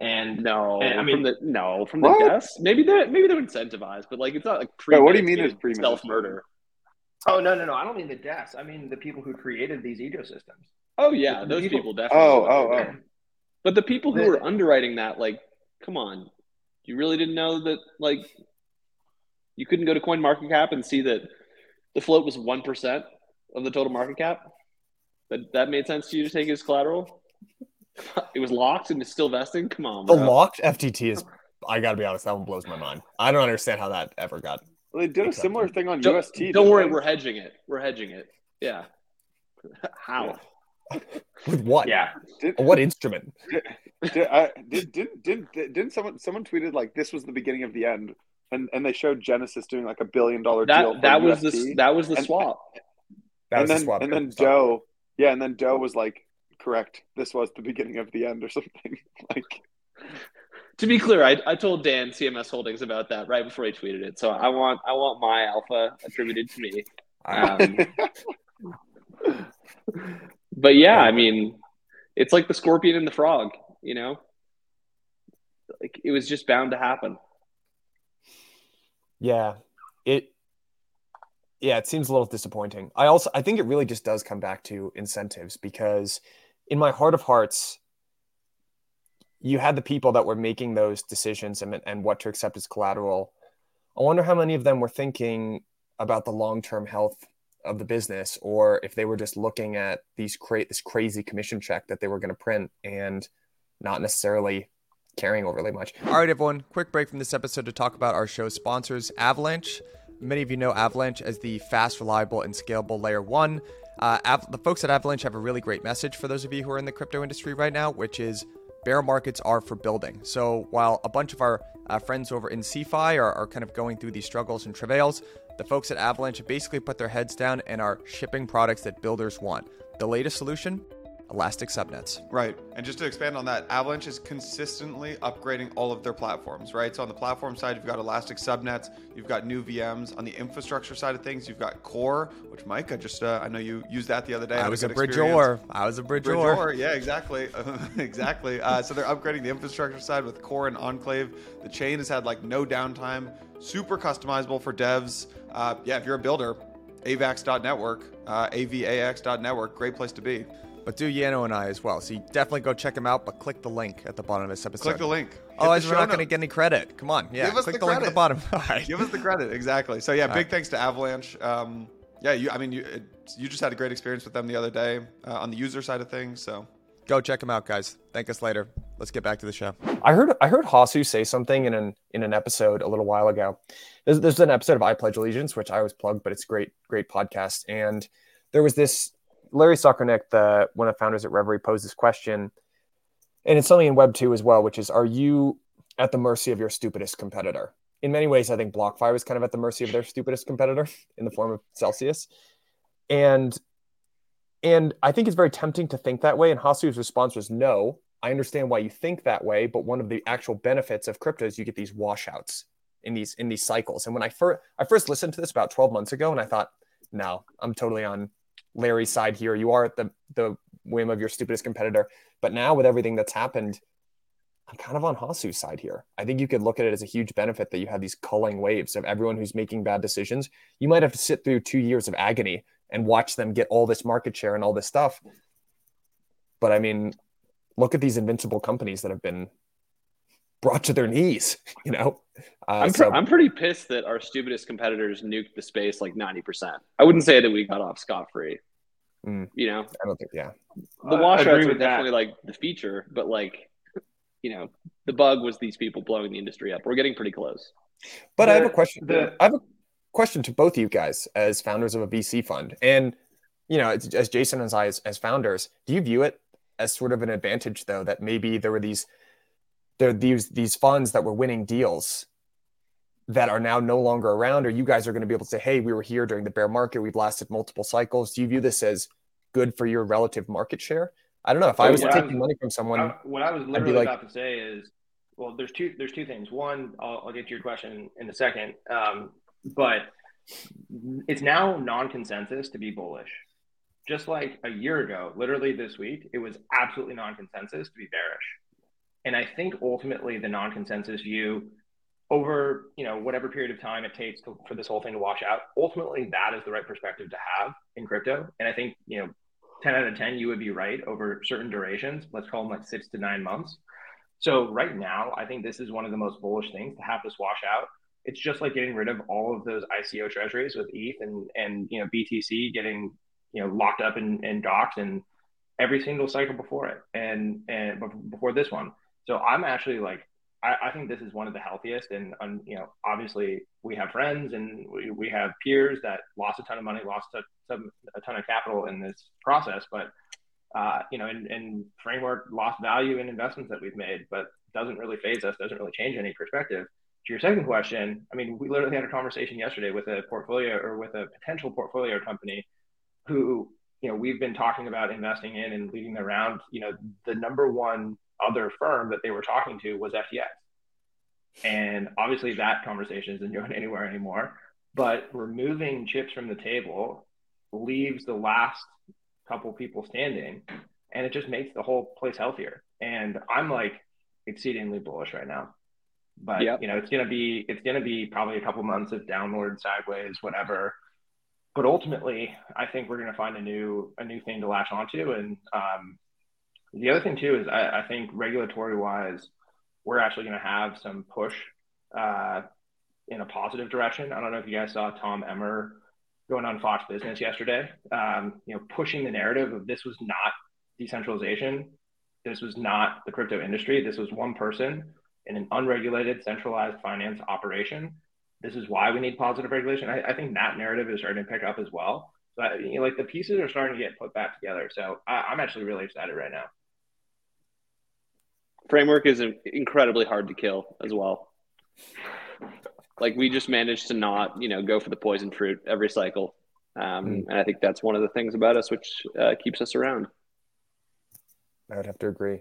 and no, and, I mean, from the, no, from the what? desk. Maybe they're maybe they're incentivized, but like it's not like pre. what do you mean is self murder? Oh no no no! I don't mean the deaths. I mean the people who created these ecosystems. Oh yeah, those people, people definitely. Oh oh oh. But the people who were underwriting that, like, come on, you really didn't know that, like, you couldn't go to Coin Market Cap and see that the float was one percent of the total market cap. That that made sense to you to take as collateral. *laughs* it was locked and it's still vesting. Come on, bro. the locked FTT is. I gotta be honest, that one blows my mind. I don't understand how that ever got well, they did a similar thing on don't, UST. Don't worry, they? we're hedging it. We're hedging it. Yeah. *laughs* How? *laughs* With what? Yeah. Did, what instrument? Did, did, uh, did, did, did, didn't someone someone tweeted like this was the beginning of the end, and and they showed Genesis doing like a billion dollar that, deal. That was UST. the that was the and, swap. and then swap and then Do, yeah, and then Do was like, correct. This was the beginning of the end or *laughs* something like to be clear, I, I told Dan CMS Holdings about that right before he tweeted it. So I want I want my alpha attributed to me. Um, *laughs* but yeah, I mean, it's like the scorpion and the frog. You know, like it was just bound to happen. Yeah, it. Yeah, it seems a little disappointing. I also I think it really just does come back to incentives because in my heart of hearts, you had the people that were making those decisions and, and what to accept as collateral. I wonder how many of them were thinking about the long term health of the business, or if they were just looking at these create this crazy commission check that they were going to print and not necessarily caring overly much. All right, everyone, quick break from this episode to talk about our show sponsors, Avalanche. Many of you know Avalanche as the fast, reliable, and scalable layer one. Uh, Av- the folks at Avalanche have a really great message for those of you who are in the crypto industry right now, which is bear markets are for building. So while a bunch of our uh, friends over in CeFi are, are kind of going through these struggles and travails, the folks at Avalanche basically put their heads down and are shipping products that builders want. The latest solution Elastic subnets. Right. And just to expand on that, Avalanche is consistently upgrading all of their platforms, right? So on the platform side, you've got Elastic subnets, you've got new VMs. On the infrastructure side of things, you've got Core, which Mike, I just uh, I know you used that the other day. I was a bridge or. I was a bridgeor. Bridgeor, yeah, exactly, *laughs* exactly. Uh, so they're upgrading the infrastructure side with Core and Enclave. The chain has had like no downtime, super customizable for devs. Uh, yeah, if you're a builder, avax.network, uh, avax.network, great place to be but do Yano and I as well. So you definitely go check them out, but click the link at the bottom of this episode. Click the link. Otherwise, we're not going to get any credit. Come on. Yeah. Give us click the, the link at the bottom. *laughs* All right. Give us the credit. Exactly. So yeah, All big right. thanks to Avalanche. Um, yeah, you. I mean, you it, you just had a great experience with them the other day uh, on the user side of things. So go check them out, guys. Thank us later. Let's get back to the show. I heard I heard Hasu say something in an in an episode a little while ago. There's, there's an episode of I Pledge Allegiance, which I always plug, but it's great great podcast. And there was this Larry Sukernik, the one of the founders at Reverie, posed this question, and it's something in Web two as well, which is: Are you at the mercy of your stupidest competitor? In many ways, I think BlockFi was kind of at the mercy of their stupidest competitor *laughs* in the form of Celsius, and and I think it's very tempting to think that way. And Hasu's response was, "No, I understand why you think that way, but one of the actual benefits of crypto is you get these washouts in these in these cycles." And when I first I first listened to this about 12 months ago, and I thought, "No, I'm totally on Larry's side here. You are at the the whim of your stupidest competitor. But now with everything that's happened, I'm kind of on Hasu's side here. I think you could look at it as a huge benefit that you have these culling waves of everyone who's making bad decisions. You might have to sit through two years of agony and watch them get all this market share and all this stuff. But I mean, look at these invincible companies that have been brought to their knees, *laughs* you know? Uh, I'm, so, I'm pretty pissed that our stupidest competitors nuked the space like 90%. I wouldn't say that we got off scot free. Mm, you know, I don't think, yeah. The washouts are definitely that. like the feature, but like you know, the bug was these people blowing the industry up. We're getting pretty close. But the, I have a question. The, I have a question to both of you guys as founders of a VC fund. And, you know, as Jason and I, as, as founders, do you view it as sort of an advantage, though, that maybe there were these there these these funds that were winning deals that are now no longer around, or you guys are going to be able to say, hey, we were here during the bear market, we've lasted multiple cycles. Do you view this as good for your relative market share? I don't know. If I was taking money from someone, I, what I was literally like, about to say is, well, there's two there's two things. One, I'll, I'll get to your question in a second, um, but it's now non-consensus to be bullish. Just like a year ago, literally this week, it was absolutely non-consensus to be bearish. And I think ultimately the non-consensus view over you know whatever period of time it takes to, for this whole thing to wash out ultimately that is the right perspective to have in crypto. And i think you know 10 out of 10 you would be right over certain durations. Let's call them like six to nine months. So right now i think this is one of the most bullish things to have this wash out. It's just like getting rid of all of those ico treasuries with eth and and you know btc getting you know locked up in, in docs and every single cycle before it and and before this one so i'm actually like I, I, think this is one of the healthiest. And, um, you know, obviously we have friends and we, we have peers that lost a ton of money, lost a, a ton of capital in this process. But, uh, you know, and, and framework lost value in investments that we've made, but doesn't really phase us, doesn't really change any perspective. To your second question, I mean, we literally had a conversation yesterday with a portfolio or with a potential portfolio company who, you know, we've been talking about investing in and leading around, you know, the number one other firm that they were talking to was FTX. And obviously that conversation isn't *laughs* going anywhere anymore. But removing chips from the table leaves the last couple people standing and it just makes the whole place healthier. And I'm like exceedingly bullish right now. But yep. you know, it's gonna be it's gonna be probably a couple months of downward, sideways, whatever. But ultimately, I think we're gonna find a new a new thing to latch onto. And um, the other thing too is I, I think regulatory wise, we're actually going to have some push uh, in a positive direction. I don't know if you guys saw Tom Emmer going on Fox Business yesterday, um, you know, pushing the narrative of this was not decentralization. This was not the crypto industry. This was one person in an unregulated, centralized finance operation. This is why we need positive regulation. I, I think that narrative is starting to pick up as well. So, you know, like the pieces are starting to get put back together. So I, I'm actually really excited right now framework is incredibly hard to kill as well. Like we just managed to not, you know, go for the poison fruit every cycle, um, mm. and I think that's one of the things about us which uh, keeps us around. I would have to agree.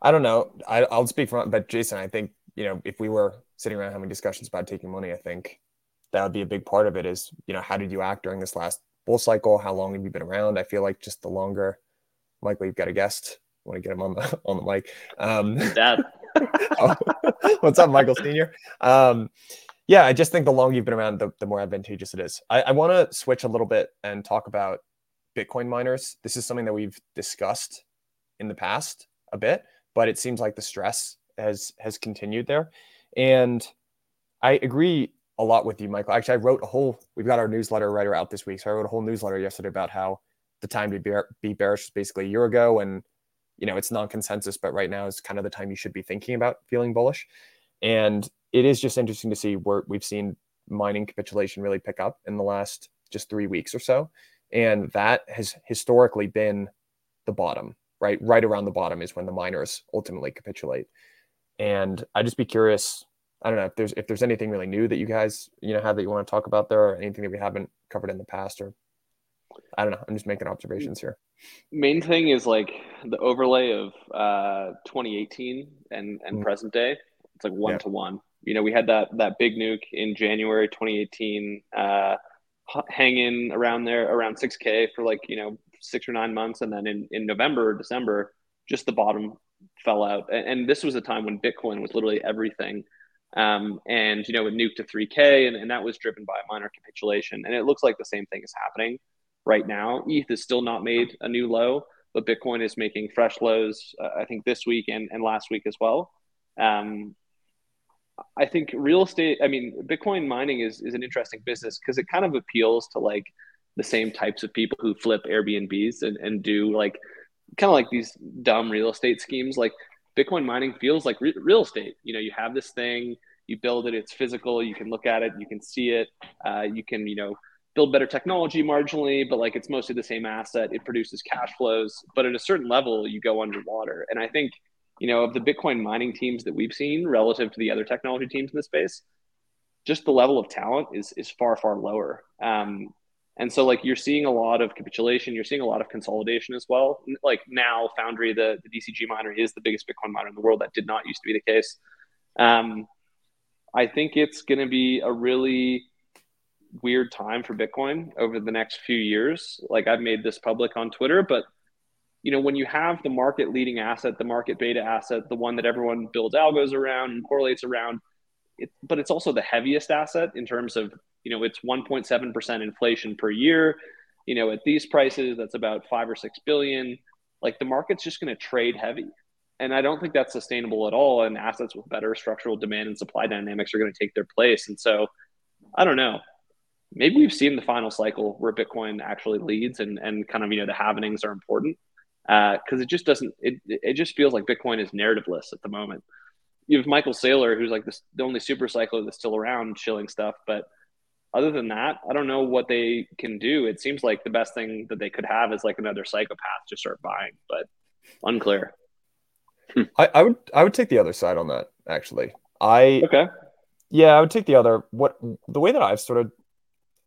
I don't know. I, I'll speak from, but Jason, I think you know if we were sitting around having discussions about taking money, I think that would be a big part of it. Is you know how did you act during this last bull cycle? How long have you been around? I feel like just the longer, likely you've got a guest want to get him on the *laughs* on the mic. Um, Dad, *laughs* oh, *laughs* what's up, Michael Senior? Um, yeah, I just think the longer you've been around, the, the more advantageous it is. I, I want to switch a little bit and talk about Bitcoin miners. This is something that we've discussed in the past a bit, but it seems like the stress has has continued there, and I agree a lot with you, Michael. Actually, I wrote a whole. We've got our newsletter writer out this week, so I wrote a whole newsletter yesterday about how the time to be, be bearish was basically a year ago, and you know it's non-consensus but right now is kind of the time you should be thinking about feeling bullish. And it is just interesting to see where we've seen mining capitulation really pick up in the last just three weeks or so. And that has historically been the bottom right? Right around the bottom is when the miners ultimately capitulate. And i'd just be curious i don't know if there's if there's anything really new that you guys you know have that you want to talk about there or anything that we haven't covered in the past or I don't know. I'm just making observations here. Main thing is like the overlay of uh, 2018 and and mm. present day. It's like one to one. You know, we had that that big nuke in January 2018, uh, hanging around there around 6k for like you know six or nine months, and then in in November, or December, just the bottom fell out. And, and this was a time when Bitcoin was literally everything. Um, and you know, it nuked to 3K, and, and that was driven by a minor capitulation. And it looks like the same thing is happening right now. ETH has still not made a new low, but Bitcoin is making fresh lows, uh, I think, this week and, and last week as well. Um, I think real estate, I mean, Bitcoin mining is, is an interesting business because it kind of appeals to like the same types of people who flip Airbnbs and, and do like kind of like these dumb real estate schemes. Like Bitcoin mining feels like re- real estate. You know, you have this thing, you build it, it's physical, you can look at it, you can see it, uh, you can, you know, build better technology marginally, but like it's mostly the same asset. It produces cash flows, but at a certain level, you go underwater. And I think, you know, of the Bitcoin mining teams that we've seen relative to the other technology teams in the space, just the level of talent is is far far lower. Um, and so like you're seeing a lot of capitulation, you're seeing a lot of consolidation as well. Like now, Foundry, the, the DCG miner, is the biggest Bitcoin miner in the world. That did not used to be the case. Um, I think it's going to be a really weird time for Bitcoin over the next few years. Like I've made this public on Twitter, but you know when you have the market leading asset, the market beta asset, the one that everyone builds algos around and correlates around, it, but it's also the heaviest asset in terms of you know it's 1.7% inflation per year. You know at these prices that's about 5 or 6 billion. Like the market's just going to trade heavy. And i don't think that's sustainable at all. And assets with better structural demand and supply dynamics are going to take their place. And so i don't know maybe we've seen the final cycle where bitcoin actually leads and and kind of you know the happenings are important because uh, it just doesn't it, it just feels like bitcoin is narrativeless at the moment you have michael saylor who's like this, the only super cycler that's still around chilling stuff but other than that, I don't know what they can do. It seems like the best thing that they could have is like another psychopath to start buying, but unclear. I, I would I would take the other side on that actually. I okay. Yeah, I would take the other. What the way that I've sort of,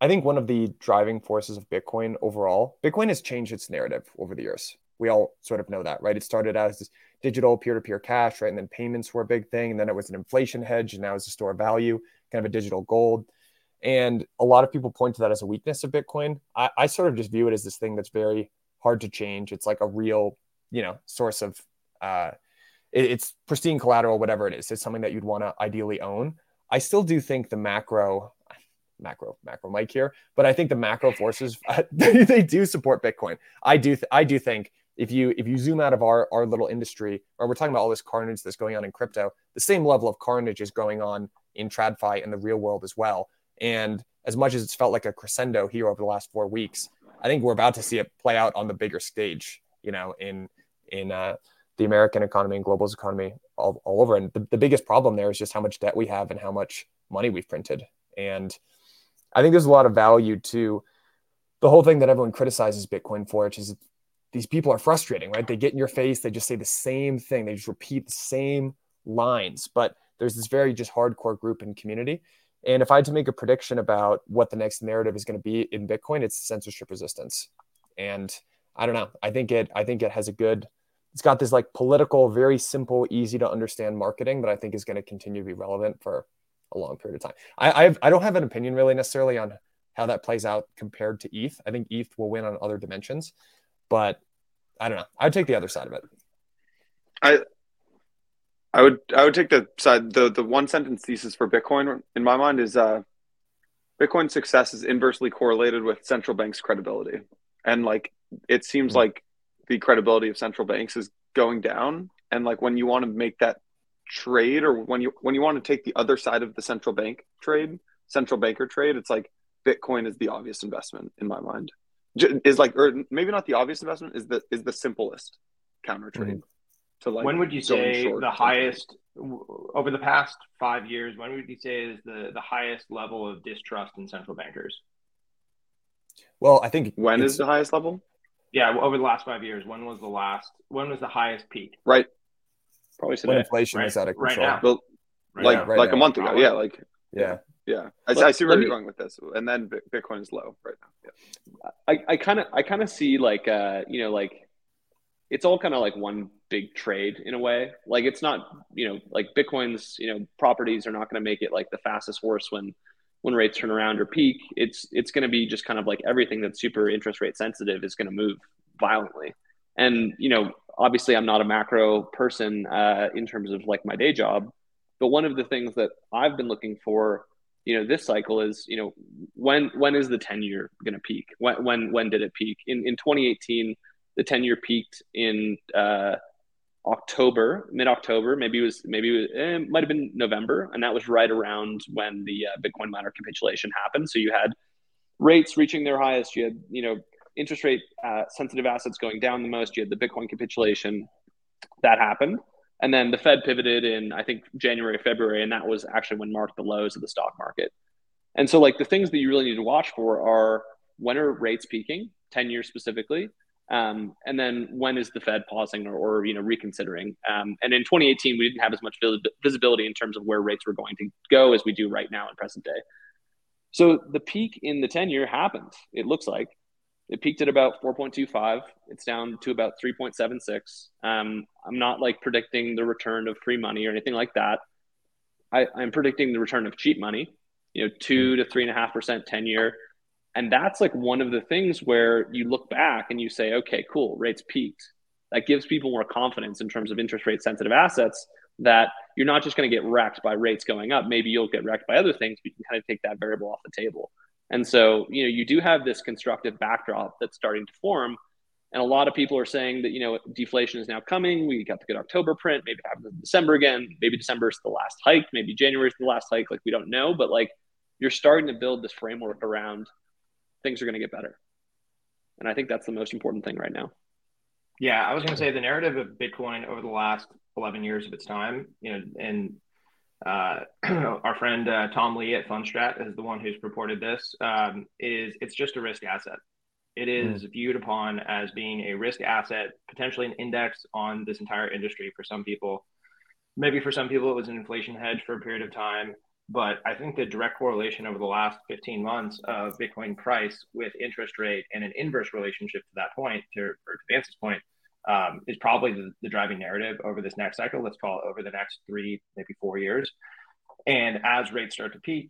I think one of the driving forces of Bitcoin overall, Bitcoin has changed its narrative over the years. We all sort of know that, right? It started as this digital peer-to-peer cash, right, and then payments were a big thing, and then it was an inflation hedge, and now it's a store of value, kind of a digital gold. And a lot of people point to that as a weakness of Bitcoin. I, I sort of just view it as this thing that's very hard to change. It's like a real, you know, source of, uh, it, it's pristine collateral, whatever it is. It's something that you'd want to ideally own. I still do think the macro, macro, macro Mike here, but I think the macro forces *laughs* they do support Bitcoin. I do, th- I do think if you if you zoom out of our our little industry, or we're talking about all this carnage that's going on in crypto, the same level of carnage is going on in TradFi and the real world as well. And as much as it's felt like a crescendo here over the last four weeks, I think we're about to see it play out on the bigger stage, you know, in in uh, the American economy and global's economy all, all over. And the, the biggest problem there is just how much debt we have and how much money we've printed. And I think there's a lot of value to the whole thing that everyone criticizes Bitcoin for, which is these people are frustrating, right? They get in your face, they just say the same thing, they just repeat the same lines. But there's this very just hardcore group and community and if I had to make a prediction about what the next narrative is going to be in Bitcoin, it's censorship resistance. And I don't know. I think it. I think it has a good. It's got this like political, very simple, easy to understand marketing that I think is going to continue to be relevant for a long period of time. I I, have, I don't have an opinion really necessarily on how that plays out compared to ETH. I think ETH will win on other dimensions, but I don't know. I would take the other side of it. I I would I would take the side the the one sentence thesis for Bitcoin in my mind is uh, Bitcoin's success is inversely correlated with central banks' credibility, and like it seems mm-hmm. like the credibility of central banks is going down, and like when you want to make that trade or when you when you want to take the other side of the central bank trade, central banker trade, it's like Bitcoin is the obvious investment in my mind. Is like or maybe not the obvious investment is the is the simplest counter trade. Mm-hmm to like when would you say the highest over the past five years when would you say is the the highest level of distrust in central bankers? Well i think when is the highest level? Yeah over the last five years when was the last when was the highest peak? Right probably today. when inflation right, is out of control right now. Well, right like now. like now. a month ago yeah like yeah yeah i, I see where you're going with this and then bitcoin is low right now yeah. i kind of i kind of see like uh you know like it's all kind of like one big trade in a way. Like it's not, you know, like Bitcoin's, you know, properties are not going to make it like the fastest horse when when rates turn around or peak. It's it's going to be just kind of like everything that's super interest rate sensitive is going to move violently. And you know, obviously, I'm not a macro person uh, in terms of like my day job, but one of the things that I've been looking for, you know, this cycle is, you know, when when is the 10 year going to peak? When when when did it peak? In in 2018 the 10 year peaked in uh, October, mid October, maybe it was, maybe it, eh, it might have been November. And that was right around when the uh, Bitcoin miner capitulation happened. So you had rates reaching their highest. You had, you know, interest rate uh, sensitive assets going down the most. You had the Bitcoin capitulation that happened. And then the Fed pivoted in, I think, January, February, and that was actually when marked the lows of the stock market. And so, like, the things that you really need to watch for are when are rates peaking, 10 years specifically, um, and then when is the Fed pausing or, or you know reconsidering? Um, and in 2018, we didn't have as much visibility in terms of where rates were going to go as we do right now in present day. So the peak in the 10 year happened. It looks like it peaked at about 4.25. It's down to about 3.76. Um, I'm not like predicting the return of free money or anything like that. I, I'm predicting the return of cheap money. You know, two to three and a half percent 10 year. And that's like one of the things where you look back and you say, okay, cool, rates peaked. That gives people more confidence in terms of interest rate sensitive assets that you're not just going to get wrecked by rates going up. Maybe you'll get wrecked by other things, but you can kind of take that variable off the table. And so, you know, you do have this constructive backdrop that's starting to form. And a lot of people are saying that, you know, deflation is now coming. We got the good October print. Maybe it happens in December again. Maybe December is the last hike. Maybe January is the last hike. Like, we don't know. But like, you're starting to build this framework around things are going to get better. And I think that's the most important thing right now. Yeah, I was going to say the narrative of Bitcoin over the last 11 years of its time, you know, and uh, *clears throat* our friend uh, Tom Lee at Fundstrat is the one who's purported this, um, is it's just a risk asset. It is mm. viewed upon as being a risk asset, potentially an index on this entire industry for some people. Maybe for some people, it was an inflation hedge for a period of time. But I think the direct correlation over the last 15 months of Bitcoin price with interest rate and an inverse relationship to that point, to, or to Vance's point, um, is probably the, the, driving narrative over this next cycle. Let's call it over the next three, maybe four years. And as rates start to peak,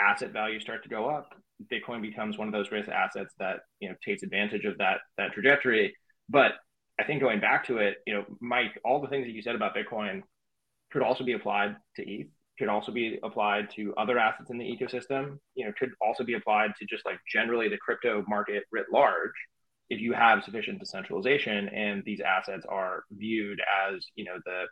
asset values start to go up. Bitcoin becomes one of those risk assets that you know takes advantage of that that trajectory. But I think going back to it, you know, Mike, all the things that you said about Bitcoin could also be applied to ETH could also be applied to other assets in the ecosystem you know could also be applied to just like generally the crypto market writ large if you have sufficient decentralization and these assets are viewed as you know the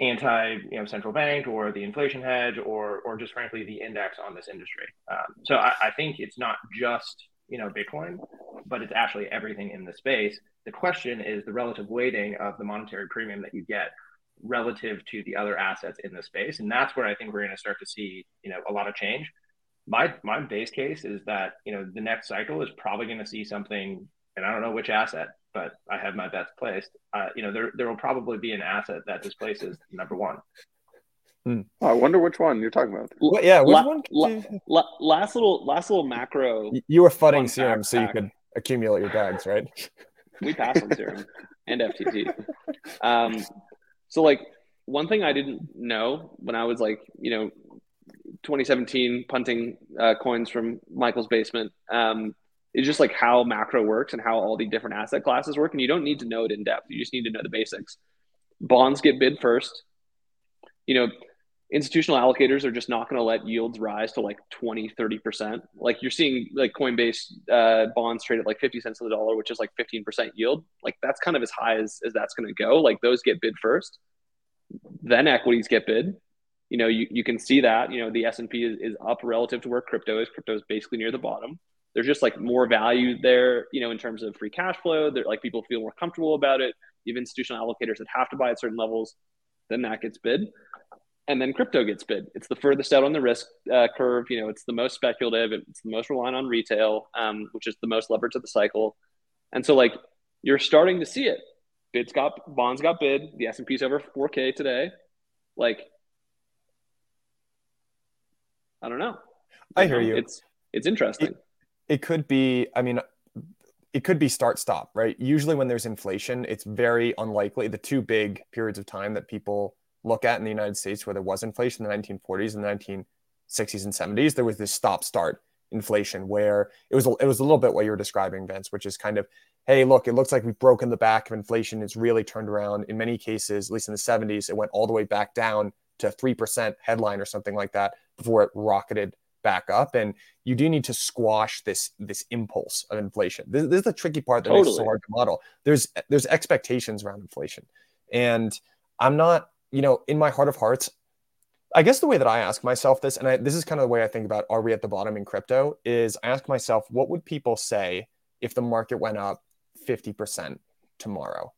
anti you know central bank or the inflation hedge or or just frankly the index on this industry um, so I, I think it's not just you know bitcoin but it's actually everything in the space the question is the relative weighting of the monetary premium that you get relative to the other assets in the space. And that's where I think we're going to start to see, you know, a lot of change. My my base case is that, you know, the next cycle is probably going to see something, and I don't know which asset, but I have my bets placed. Uh, you know, there there will probably be an asset that displaces number one. Hmm. Oh, I wonder which one you're talking about. Well, yeah, which la, one? La, la, last little last little macro. You were fudding serum so you could accumulate your bags, right? We passed on serum and FTT. Um, so like one thing I didn't know when I was like, you know, 2017 punting uh, coins from Michael's basement um, is just like how macro works and how all the different asset classes work. And you don't need to know it in depth. You just need to know the basics. Bonds get bid first. You know, institutional allocators are just not going to let yields rise to like 20, 30%. Like you're seeing like Coinbase uh, bonds trade at like 50 cents on the dollar, which is like 15% yield. Like that's kind of as high as, as that's going to go. Like those get bid first. Then equities get bid. You know, you, you can see that, you know, the S&P is, is up relative to where crypto is. Crypto is basically near the bottom. There's just like more value there, you know, in terms of free cash flow. They're like people feel more comfortable about it. You have institutional allocators that have to buy at certain levels. Then that gets bid and then crypto gets bid. It's the furthest out on the risk uh, curve. You know, it's the most speculative. It's the most reliant on retail, um, which is the most leverage of the cycle. And so, like, you're starting to see it. Bids got bonds got bid. The S and P's over 4K today. Like, I don't know. I hear um, you. It's it's interesting. It, it could be. I mean, it could be start stop. Right. Usually, when there's inflation, it's very unlikely. The two big periods of time that people look at in the United States where there was inflation in the 1940s and the 1960s and 70s, there was this stop start inflation where it was it was a little bit what you were describing, Vance, which is kind of, hey, look, it looks like we've broken the back of inflation. It's really turned around. In many cases, at least in the 70s, it went all the way back down to three percent headline or something like that before it rocketed back up. And you do need to squash this this impulse of inflation. This, this is the tricky part that totally. makes so hard to model. There's there's expectations around inflation, and I'm not you know, in my heart of hearts, I guess the way that I ask myself this, and I, this is kind of the way I think about are we at the bottom in crypto, is I ask myself, what would people say if the market went up 50% tomorrow?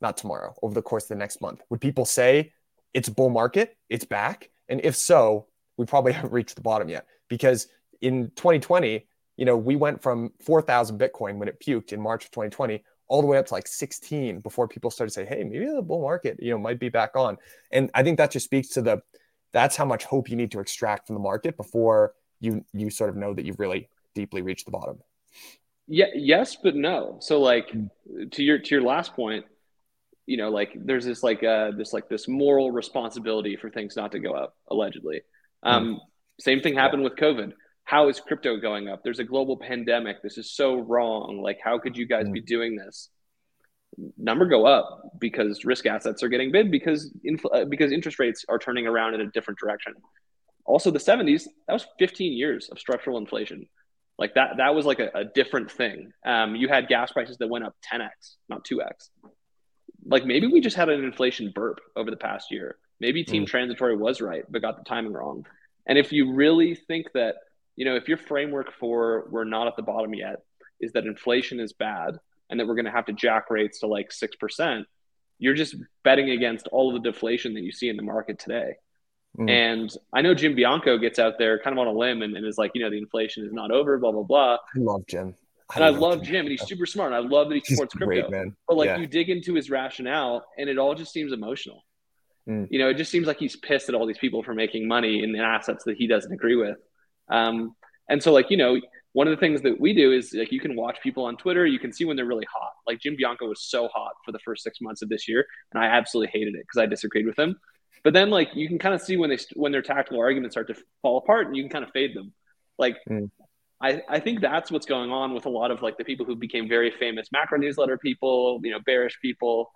not tomorrow, over the course of the next month? Would people say it's bull market, it's back? And if so, we probably *laughs* haven't reached the bottom yet because in 2020, you know, we went from 4,000 Bitcoin when it puked in March of 2020 all the way up to like 16 before people started to say, hey, maybe the bull market, you know, might be back on. And I think that just speaks to the that's how much hope you need to extract from the market before you you sort of know that you've really deeply reached the bottom. Yeah, yes, but no. So like mm. to your to your last point, you know, like there's this like uh this like this moral responsibility for things not to go up, allegedly. Mm. Um, mm. same thing happened with COVID how is crypto going up? There's a global pandemic. This is so wrong. Like, how could you guys mm. be doing this? Number go up because risk assets are getting bid because infl- uh, because interest rates are turning around in a different direction. Also, the 70s that was 15 years of structural inflation. Like that that was like a, a different thing. Um, you had gas prices that went up 10x, not 2x. Like maybe we just had an inflation burp over the past year. Maybe Team mm. Transitory was right, but got the timing wrong. And if you really think that you know, if your framework for we're not at the bottom yet is that inflation is bad and that we're going to have to jack rates to like 6%, you're just betting against all of the deflation that you see in the market today. Mm. And I know Jim Bianco gets out there kind of on a limb and, and, is like, you know, the inflation is not over, blah, blah, blah. I love Jim. I and I love Jim. And he's super smart. And I love that he supports crypto. Great, but like yeah. you dig into his rationale and it all just seems emotional. Mm. You know, it just seems like he's pissed at all these people for making money in the assets that he doesn't agree with. Um, and so, like, you know, one of the things that we do is like you can watch people on Twitter, you can see when they're really hot. Like Jim Bianco was so hot for the first six months of this year, and I absolutely hated it because I disagreed with him. But then, like, you can kind of see when they when their tactical arguments start to fall apart, and you can kind of fade them. Like, mm. I, I think that's what's going on with a lot of like the people who became very famous macro newsletter people, you know, bearish people.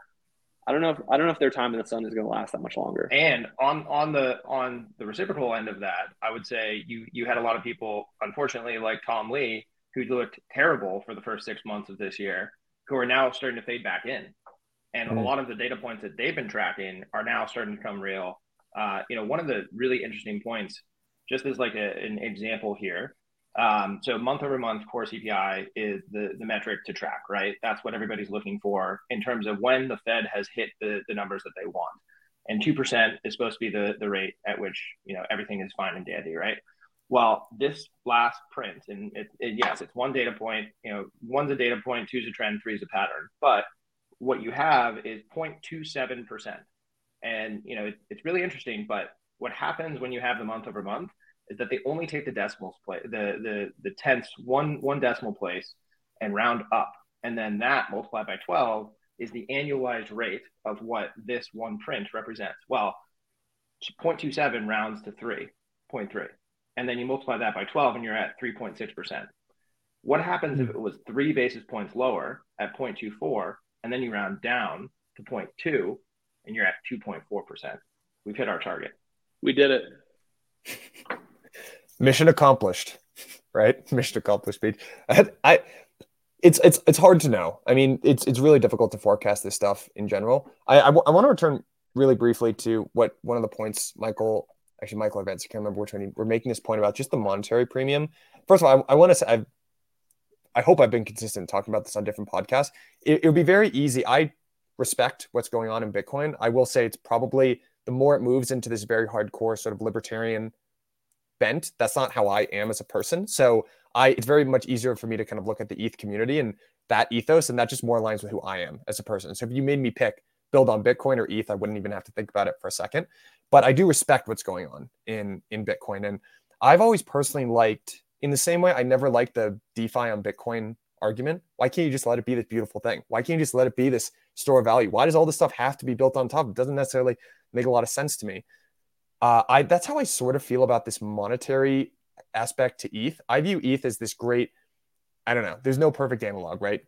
I don't know if I don't know if their time in the sun is going to last that much longer. And on on the on the reciprocal end of that, I would say you you had a lot of people, unfortunately, like Tom Lee, who looked terrible for the first six months of this year, who are now starting to fade back in. And mm. a lot of the data points that they've been tracking are now starting to come real. Uh, you know, one of the really interesting points, just as like a, an example here, um, so month over month core CPI is the, the metric to track, right? That's what everybody's looking for in terms of when the Fed has hit the, the numbers that they want. And 2% is supposed to be the, the rate at which, you know, everything is fine and dandy, right? Well, this last print, and it, it, yes, it's one data point, you know, one's a data point, two's a trend, three's a pattern. But what you have is 0.27%. And, you know, it, it's really interesting, but what happens when you have the month over month is that they only take the decimals place, the the the tenths one one decimal place, and round up, and then that multiplied by twelve is the annualized rate of what this one print represents. Well, 0.27 rounds to 3.3, and then you multiply that by 12, and you're at 3.6 percent. What happens if it was three basis points lower at 0.24, and then you round down to 0.2, and you're at 2.4 percent? We've hit our target. We did it *laughs* mission accomplished, right? *laughs* Mission accomplished, Pete. I, I, it's it's it's hard to know. I mean, it's it's really difficult to forecast this stuff in general. I I, w- I want to return really briefly to what one of the points Michael, actually Michael Events, I can't remember which one. we're making this point about just the monetary premium. First of all, I, I want to say I've, I hope I've been consistent talking about this on different podcasts. It, it would be very easy. I respect what's going on in Bitcoin. I will say it's probably the more it moves into this very hardcore sort of libertarian bent. That's not how I am as a person. So I it's very much easier for me to kind of look at the ETH community and that ethos, and that just more aligns with who I am as a person. So if you made me pick build on Bitcoin or ETH, I wouldn't even have to think about it for a second. But I do respect what's going on in in Bitcoin, and I've always personally liked in the same way I never liked the DeFi on Bitcoin argument. Why can't you just let it be this beautiful thing? Why can't you just let it be this store of value? Why does all this stuff have to be built on top? It doesn't necessarily make a lot of sense to me. Uh, I that's how I sort of feel about this monetary aspect to ETH. I view ETH as this great. I don't know. There's no perfect analog, right?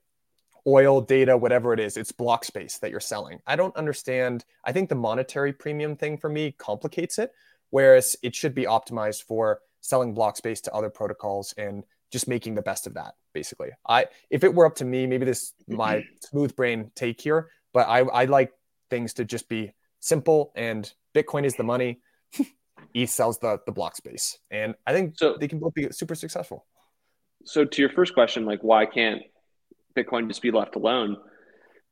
Oil, data, whatever it is, it's block space that you're selling. I don't understand. I think the monetary premium thing for me complicates it, whereas it should be optimized for selling block space to other protocols and just making the best of that. Basically, I if it were up to me, maybe this my smooth brain take here, but I I like things to just be simple and Bitcoin is the money ETH sells the the block space, and I think so. They can both be super successful. So, to your first question, like why can't Bitcoin just be left alone?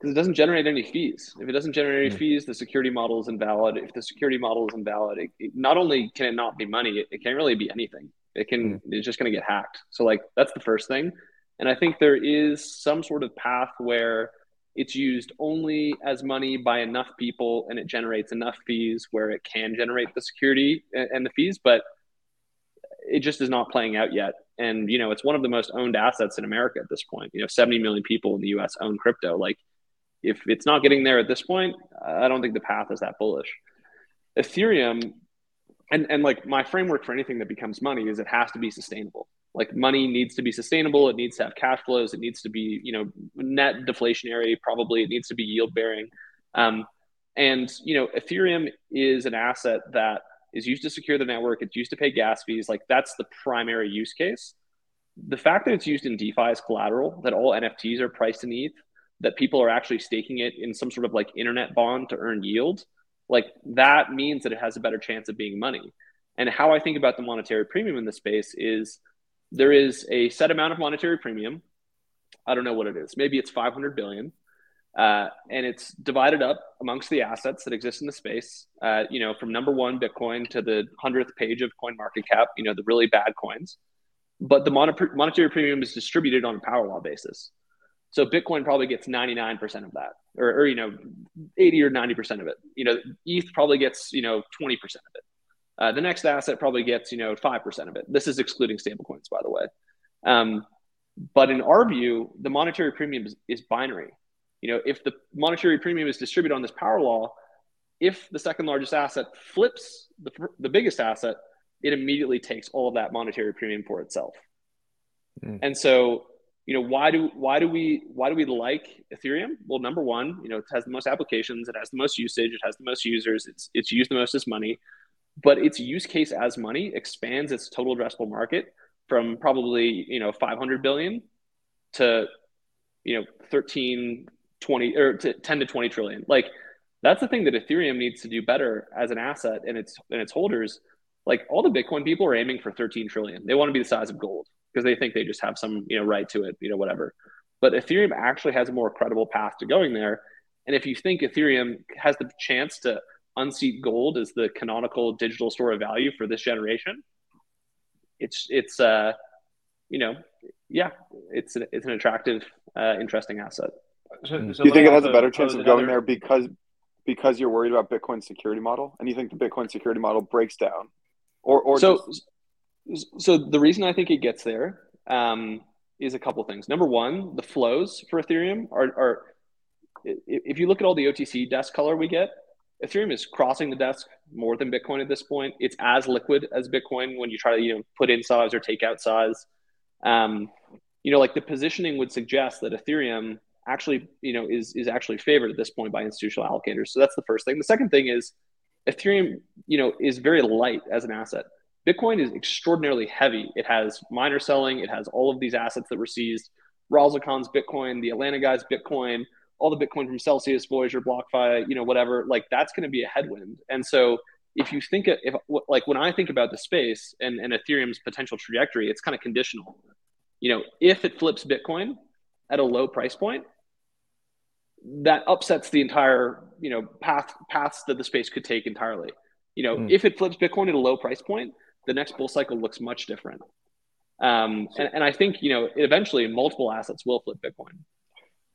because it doesn't generate any fees. If it doesn't generate any mm. fees, the security model is invalid. If the security model is invalid, it, it, not only can it not be money, it, it can't really be anything. It can mm. it's just going to get hacked. So like that's the first thing. And I think there is some sort of path where it's used only as money by enough people and it generates enough fees where it can generate the security and, the fees, but it just is not playing out yet. And you know, it's one of the most owned assets in America at this point. You know, 70 million people in the US own crypto. Like if it's not getting there at this point, I don't think the path is that bullish. Ethereum, and, and like my framework for anything that becomes money is it has to be sustainable. Like money needs to be sustainable. It needs to have cash flows. It needs to be, you know, net deflationary. Probably it needs to be yield bearing. Um, and you know, Ethereum is an asset that is used to secure the network. It's used to pay gas fees. Like that's the primary use case. The fact that it's used in DeFi as collateral, that all NFTs are priced in ETH, that people are actually staking it in some sort of like internet bond to earn yield, like that means that it has a better chance of being money. And how I think about the monetary premium in the space is there is a set amount of monetary premium. I don't know what it is. Maybe it's 500 billion. Uh, and it's divided up amongst the assets that exist in the space. Uh, you know, from number one Bitcoin to the hundredth page of Coin Market Cap. You know, the really bad coins. But the monetary premium is distributed on a power law basis. So Bitcoin probably gets 99% of that, or, or, you know, 80 or 90% of it. You know, ETH probably gets you know 20% of it. Uh, the next asset probably gets you know 5% of it. This is excluding stablecoins, by the way. Um, but in our view, the monetary premium is, is binary. You know, if the monetary premium is distributed on this power law, if the second largest asset flips the, the biggest asset, it immediately takes all of that monetary premium for itself. Mm. And so you know why do why do we why do we like ethereum well number one you know it has the most applications it has the most usage it has the most users it's it's used the most as money but its use case as money expands its total addressable market from probably you know 500 billion to you know 13 20 or to 10 to 20 trillion like that's the thing that ethereum needs to do better as an asset and its and its holders like all the bitcoin people are aiming for 13 trillion they want to be the size of gold because they think they just have some you know right to it, you know whatever. But Ethereum actually has a more credible path to going there. And if you think Ethereum has the chance to unseat gold as the canonical digital store of value for this generation, it's it's uh you know yeah it's an, it's an attractive uh, interesting asset. So, hmm. so Do you think it has a better chance of going there because because you're worried about Bitcoin's security model and you think the Bitcoin security model breaks down, or or so just... So the reason I think it gets there um, is a couple things. Number one, the flows for Ethereum are, are if you look at all the OTC desk color we get, Ethereum is crossing the desk more than Bitcoin at this point. It's as liquid as Bitcoin when you try to you know put in size or take out size. Um, you know, like the positioning would suggest that Ethereum actually you know is is actually favored at this point by institutional allocators. So that's the first thing. The second thing is Ethereum you know is very light as an asset. Bitcoin is extraordinarily heavy. It has miner selling, it has all of these assets that were seized. Razzlekhan's Bitcoin, the Atlanta guys Bitcoin, all the Bitcoin from Celsius, Voyager, BlockFi, you know, whatever. Like that's going to be a headwind. And so if you think if like when I think about the space and, and Ethereum's potential trajectory, it's kind of conditional. You know, if it flips Bitcoin at a low price point, that upsets the entire you know path paths that the space could take entirely. You know, mm. if it flips Bitcoin at a low price point, the next bull cycle looks much different. Um, and, and I think you know eventually multiple assets will flip Bitcoin.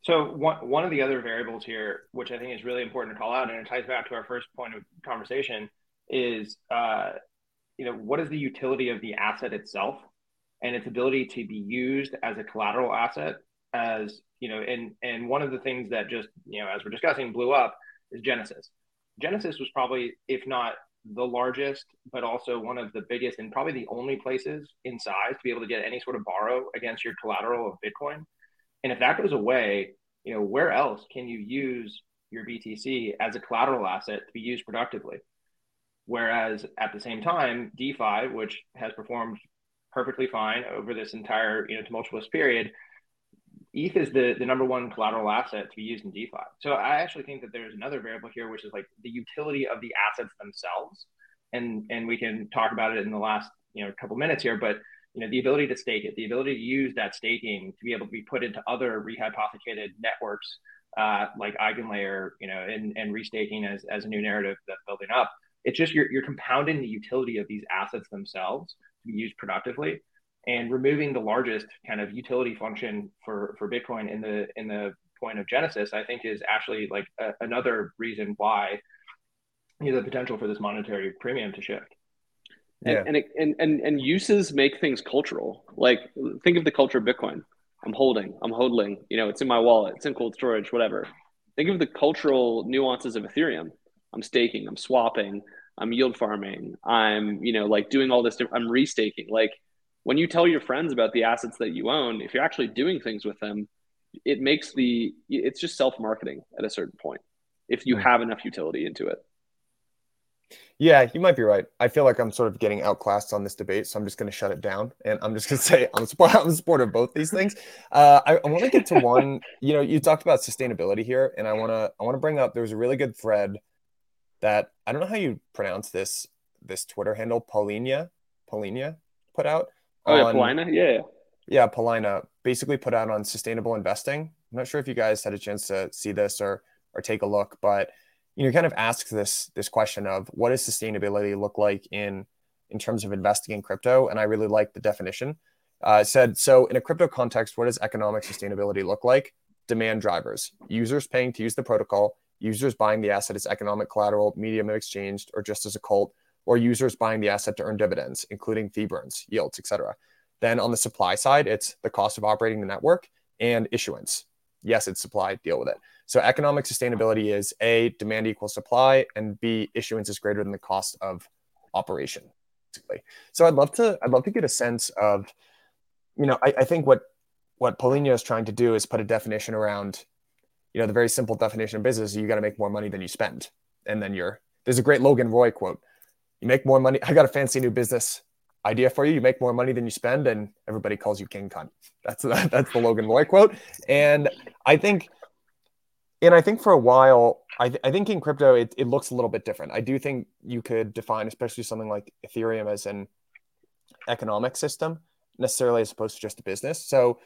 So one one of the other variables here, which I think is really important to call out, and it ties back to our first point of conversation, is uh, you know what is the utility of the asset itself and its ability to be used as a collateral asset as you know and and one of the things that just you know as we're discussing blew up is genesis genesis was probably if not the largest, but also one of the biggest and probably the only places in size to be able to get any sort of borrow against your collateral of Bitcoin. And if that goes away, you know, where else can you use your BTC as a collateral asset to be used productively? Whereas at the same time, DeFi, which has performed perfectly fine over this entire you know tumultuous period, ETH is the, the number one collateral asset to be used in DeFi. So I actually think that there's another variable here, which is like the utility of the assets themselves. And, and we can talk about it in the last you know couple minutes here, but you know the ability to stake it, the ability to use that staking to be able to be put into other rehypothecated networks uh, like Eigenlayer, you know, and, and restaking as, as a new narrative that's building up. It's just you're, you're compounding the utility of these assets themselves to be used productively and removing the largest kind of utility function for, for Bitcoin in the in the point of Genesis, I think is actually like a, another reason why you know the potential for this monetary premium to shift. Yeah. And, and, it, and and and uses make things cultural. Like think of the culture of Bitcoin. I'm holding, I'm holding, you know, it's in my wallet, it's in cold storage, whatever. Think of the cultural nuances of Ethereum. I'm staking, I'm swapping, I'm yield farming, I'm, you know, like doing all this, I'm restaking. Like when you tell your friends about the assets that you own, if you're actually doing things with them, it makes the, it's just self marketing at a certain point if you have enough utility into it. Yeah, you might be right. I feel like I'm sort of getting outclassed on this debate, so I'm just going to shut it down, and I'm just going *laughs* to say I'm support I'm a supporter of both these things. Uh, I, I want to get to one. You know, you talked about sustainability here, and I want to I want to bring up. There was a really good thread that I don't know how you pronounce this this Twitter handle, Paulina Paulina put out. Oh yeah, Paulina, yeah, yeah, Paulina basically put out on sustainable investing. I'm not sure if you guys had a chance to see this or or take a look, but you know, kind of asks this this question of what does sustainability look like in in terms of investing in crypto? And I really like the definition. Uh, said so in a crypto context, what does economic sustainability look like? Demand drivers, users paying to use the protocol, users buying the asset as economic collateral, medium of exchange, or just as a cult, or users buying the asset to earn dividends, including fee burns, yields, etc. Then on the supply side, it's the cost of operating the network and issuance. Yes, it's supply, deal with it. So economic sustainability is A, demand equals supply, and B, issuance is greater than the cost of operation. Basically. So I'd love to I'd love to get a sense of, you know, I, I think what what Paulina is trying to do is put a definition around, you know, the very simple definition of business, you got to make more money than you spend. And then you're there's a great Logan Roy quote. You make more money. I got a fancy new business idea for you. You make more money than you spend, and everybody calls you king cunt. That's *laughs* that's the Logan Roy quote. And I think and I think for a while, I, th- I think in crypto, it, it looks a little bit different. I do think you could define, especially something like Ethereum, as an economic system, necessarily as opposed to just a business. So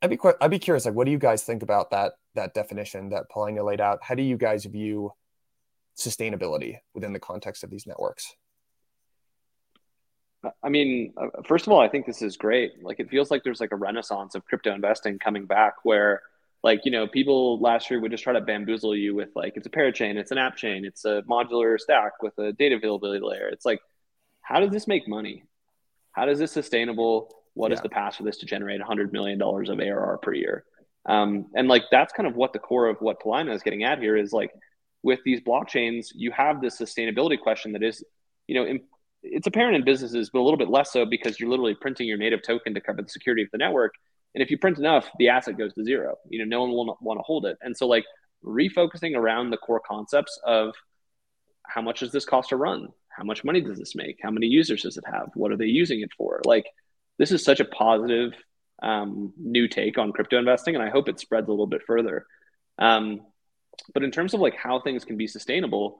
I'd be quite, I'd be curious, like, what do you guys think about that that definition that Paulina laid out? How do you guys view sustainability within the context of these networks? I mean, uh, first of all, I think this is great. Like, it feels like there's like a renaissance of crypto investing coming back, where like you know people last year would just try to bamboozle you with like it's a parachain it's an app chain it's a modular stack with a data availability layer. It's like how does this make money? How does this sustainable? What yeah. is the path for this to generate 100 million dollars of arr per year? Um, and like that's kind of what the core of what Paulina is getting at here is like with these blockchains you have this sustainability question that is you know in, it's apparent in businesses but a little bit less so because you're literally printing your native token to cover the security of the network and if you print enough, the asset goes to zero. You know, no one will want to hold it. And so like refocusing around the core concepts of how much does this cost to run? How much money does this make? How many users does it have? What are they using it for? Like this is such a positive um, new take on crypto investing, and I hope it spreads a little bit further. Um, but in terms of like how things can be sustainable,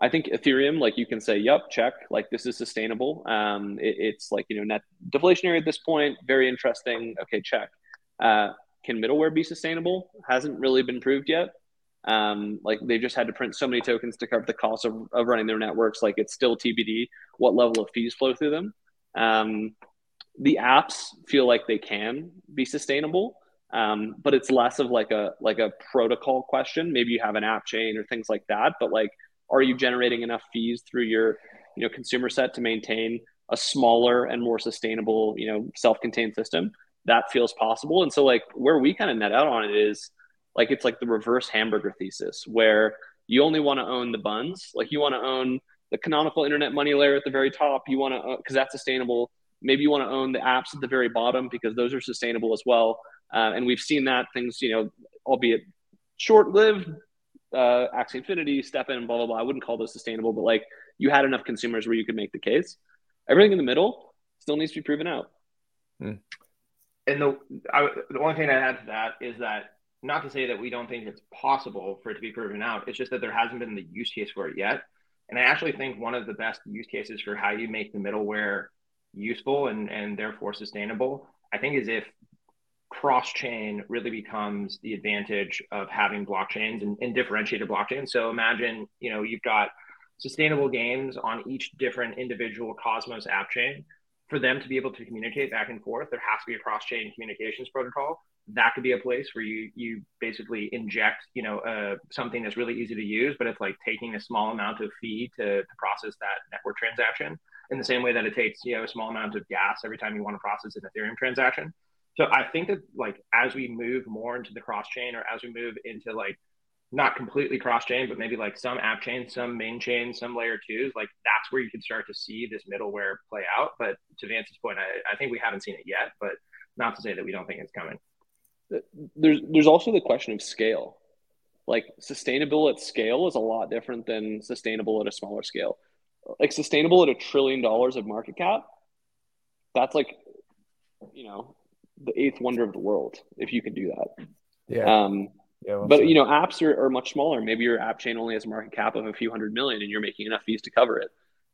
I think Ethereum, like you can say, yep, check, like this is sustainable. Um, it, it's like, you know, net deflationary at this point, very interesting. Okay, check. Uh, can middleware be sustainable? Hasn't really been proved yet. Um, like they just had to print so many tokens to cover the cost of, of running their networks. Like it's still TBD what level of fees flow through them. Um, the apps feel like they can be sustainable, um, but it's less of like a like a protocol question. Maybe you have an app chain or things like that, but like are you generating enough fees through your you know consumer set to maintain a smaller and more sustainable you know self-contained system? That feels possible. And so like where we kind of net out on it is like it's like the reverse hamburger thesis where you only want to own the buns. Like you want to own the canonical internet money layer at the very top. You want to because that's sustainable. Maybe you want to own the apps at the very bottom because those are sustainable as well. Uh, and we've seen that things you know albeit short-lived uh, Axie Infinity, STEPN, blah blah blah. I wouldn't call those sustainable, but like you had enough consumers where you could make the case. Everything in the middle still needs to be proven out. Hmm. And the I, the only thing I add to that is that not to say that we don't think it's possible for it to be proven out. It's just that there hasn't been the use case for it yet. And I actually think one of the best use cases for how you make the middleware useful and and therefore sustainable, I think, is if cross chain really becomes the advantage of having blockchains and, and differentiated blockchains. So imagine, you know, you've got sustainable games on each different individual Cosmos app chain. For them to be able to communicate back and forth, there has to be a cross chain communications protocol. That could be a place where you you basically inject, you know, uh, something that's really easy to use, but it's like taking a small amount of fee to, to process that network transaction in the same way that it takes, you know, a small amount of gas every time you want to process an Ethereum transaction. So I think that like as we move more into the cross chain or as we move into like not completely cross chain, but maybe like some app chain, some main chain, some layer twos, like that's where you can start to see this middleware play out. But to Vance's point, I, I think we haven't seen it yet, but not to say that we don't think it's coming. There's there's also the question of scale. Like sustainable at scale is a lot different than sustainable at a smaller scale. Like sustainable at a trillion dollars of market cap, that's like, you know, the eighth wonder of the world if you can do that. Yeah. Um, yeah, but you know, apps are, are much smaller. Maybe your app chain only has a market cap of a few hundred million, and you're making enough fees to cover it.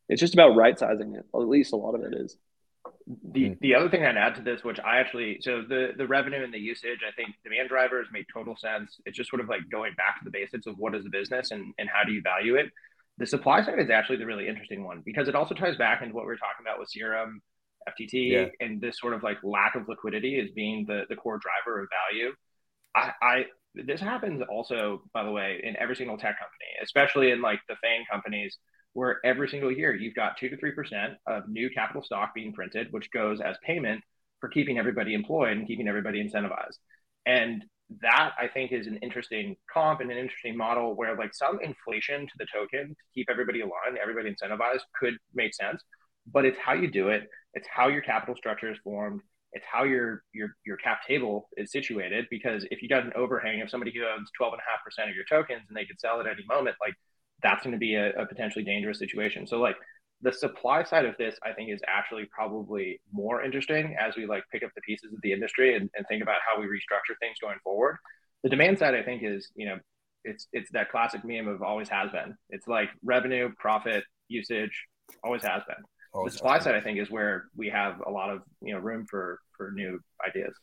It's just about right sizing it. At least a lot of it is. The hmm. the other thing I'd add to this, which I actually so the the revenue and the usage, I think demand drivers make total sense. It's just sort of like going back to the basics of what is the business and and how do you value it. The supply side is actually the really interesting one because it also ties back into what we were talking about with Serum FTT yeah. and this sort of like lack of liquidity as being the, the core driver of value. I, I this happens also, by the way, in every single tech company, especially in like the FANG companies, where every single year you've got two to three percent of new capital stock being printed, which goes as payment for keeping everybody employed and keeping everybody incentivized. And that I think is an interesting comp and an interesting model where like some inflation to the token to keep everybody aligned, everybody incentivized could make sense but it's how you do it. It's how your capital structure is formed. It's how your your your cap table is situated. Because if you got an overhang of somebody who owns twelve and a half percent of your tokens and they could sell at any moment, like that's going to be a, a potentially dangerous situation. So like the supply side of this, I think, is actually probably more interesting as we like pick up the pieces of the industry and, and think about how we restructure things going forward. The demand side, I think, is you know it's it's that classic meme of always has been. It's like revenue, profit, usage, always has been Oh, the supply side, I think, is where we have a lot of you know room for for new ideas.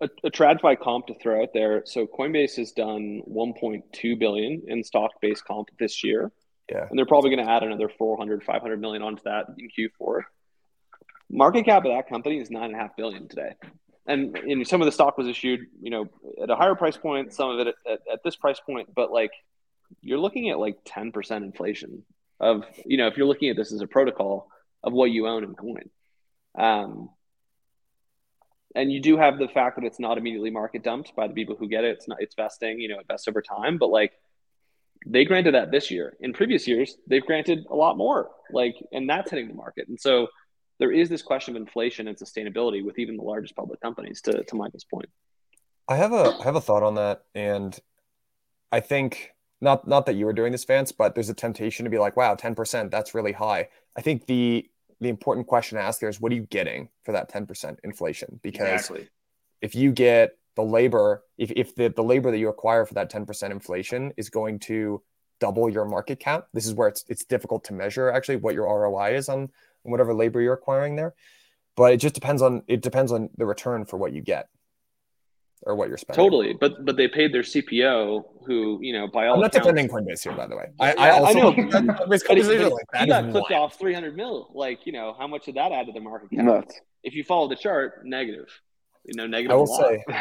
A, a TradFi comp to throw out there. So Coinbase has done 1.2 billion in stock-based comp this year. Yeah. And they're probably going to add another 400, 500 million onto that in Q4. Market cap of that company is nine and a half billion today. And, and some of the stock was issued, you know, at a higher price point, some of it at, at, at this price point, but like you're looking at like 10% inflation of, you know, if you're looking at this as a protocol, of what you own in coin. Um, and you do have the fact that it's not immediately market dumped by the people who get it. It's not it's vesting, you know, it vests over time. But like they granted that this year. In previous years, they've granted a lot more. Like, and that's hitting the market. And so there is this question of inflation and sustainability with even the largest public companies. To to Michael's point, I have a I have a thought on that, and I think not not that you were doing this, Vance, but there's a temptation to be like, wow, ten percent, that's really high. I think the the important question to ask there is what are you getting for that 10% inflation? Because exactly. if you get the labor, if, if the, the labor that you acquire for that 10% inflation is going to double your market cap, this is where it's it's difficult to measure actually what your ROI is on, on whatever labor you're acquiring there. But it just depends on it depends on the return for what you get or what you're spending. Totally, but but they paid their CPO, who you know by all. I'm not accounts, defending Coinbase here, by the way. I, I, also, I know. Coinbase but he, like, he got clipped off 300 mil. Like you know, how much did that add to the market cap? Nuts. If you follow the chart, negative. You know, negative. I will say. *laughs*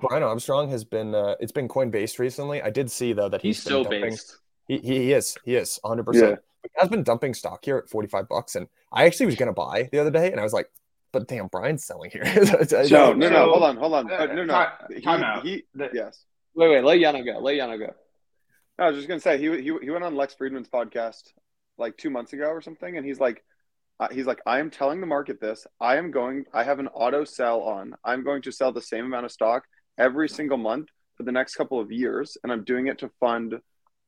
Brian Armstrong has been uh, it's been Coinbase recently. I did see though that he's, he's so dumping. based. He, he is he is 100. Yeah. percent He has been dumping stock here at 45 bucks, and I actually was gonna buy the other day, and I was like, but damn, Brian's selling here. *laughs* no, no, no, hold on, hold on. Uh, no, no. He, time he, yes. Wait, wait. Let Yano go. Let Yano go. I was just gonna say he he he went on Lex Fridman's podcast like two months ago or something, and he's like, uh, he's like, I am telling the market this. I am going. I have an auto sell on. I'm going to sell the same amount of stock every single month for the next couple of years, and I'm doing it to fund.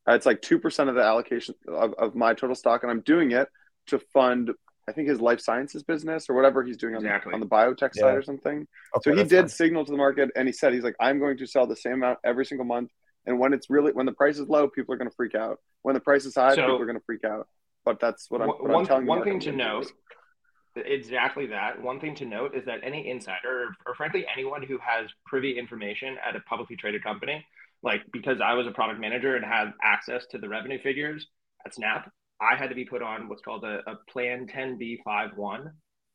Uh, it's like two percent of the allocation of, of my total stock, and I'm doing it to fund I think his life sciences business or whatever he's doing on, exactly. the, on the biotech yeah. side or something. Okay, so he did fine. signal to the market and he said, he's like, I'm going to sell the same amount every single month. And when it's really, when the price is low, people are going to freak out. When the price is high, so, people are going to freak out. But that's what I'm, what one, I'm telling you. One thing to note exactly that. One thing to note is that any insider, or, or frankly anyone who has privy information at a publicly traded company, like because I was a product manager and had access to the revenue figures at Snap, I had to be put on what's called a, a Plan 10b5-1,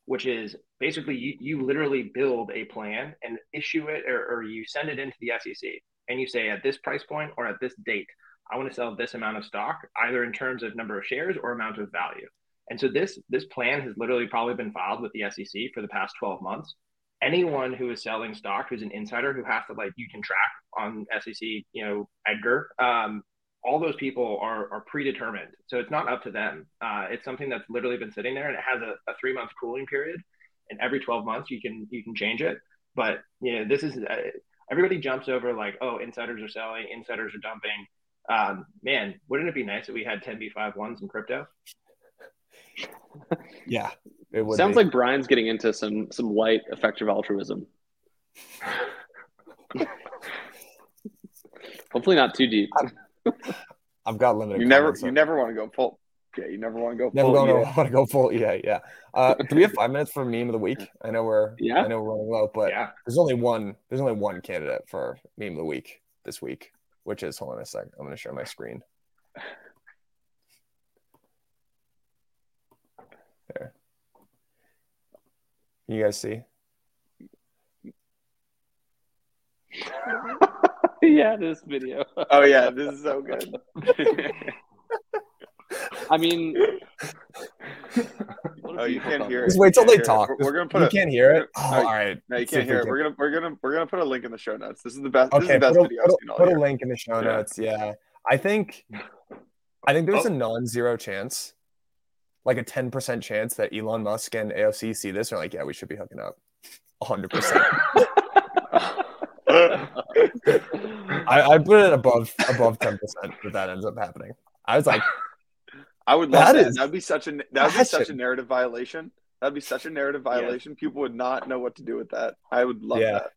which is basically you, you literally build a plan and issue it or, or you send it into the SEC and you say at this price point or at this date, I want to sell this amount of stock, either in terms of number of shares or amount of value. And so this this plan has literally probably been filed with the SEC for the past 12 months. Anyone who is selling stock who's an insider who has to like you can track on SEC, you know, Edgar, um, all those people are are predetermined. So it's not up to them. Uh, it's something that's literally been sitting there and it has a, a three month cooling period. And every 12 months you can you can change it. But you know, this is uh, everybody jumps over like, oh, insiders are selling, insiders are dumping. Um, man, wouldn't it be nice if we had 10b5 ones in crypto? *laughs* yeah, it would. Sounds be. like Brian's getting into some some light effective altruism. *laughs* Hopefully, not too deep. *laughs* I've got limited. You never, you never want to go full. Yeah, you never want to go. Never full, want to go full. Yeah, yeah. Uh, do we have five minutes for meme of the week? I know we're. Yeah. I know we're running low, but yeah. there's only one. There's only one candidate for meme of the week this week, which is hold on a sec. I'm going to share my screen. There. You guys see? *laughs* yeah, this video. oh yeah, this is so good. *laughs* I mean, oh, you can't hear it. Just wait till they talk. We're, we're, gonna put. You a, can't hear it. Oh, all right. No, you can't hear it. We're gonna we're gonna we're gonna put a link in the show notes. This is the best. Okay, this is the best put video a, put, put a link in the show yeah. notes. Yeah, I think, I think there's oh. a non-zero chance, like a ten percent chance that Elon Musk and AOC see this and are like, yeah, we should be hooking up. hundred percent. *laughs* I, I put it above above ten percent that that ends up happening. I was like, *laughs* I would love that. that. Is, That'd be such a that would be such a narrative violation. That'd be such a narrative violation. Yeah. People would not know what to do with that. I would love yeah. that.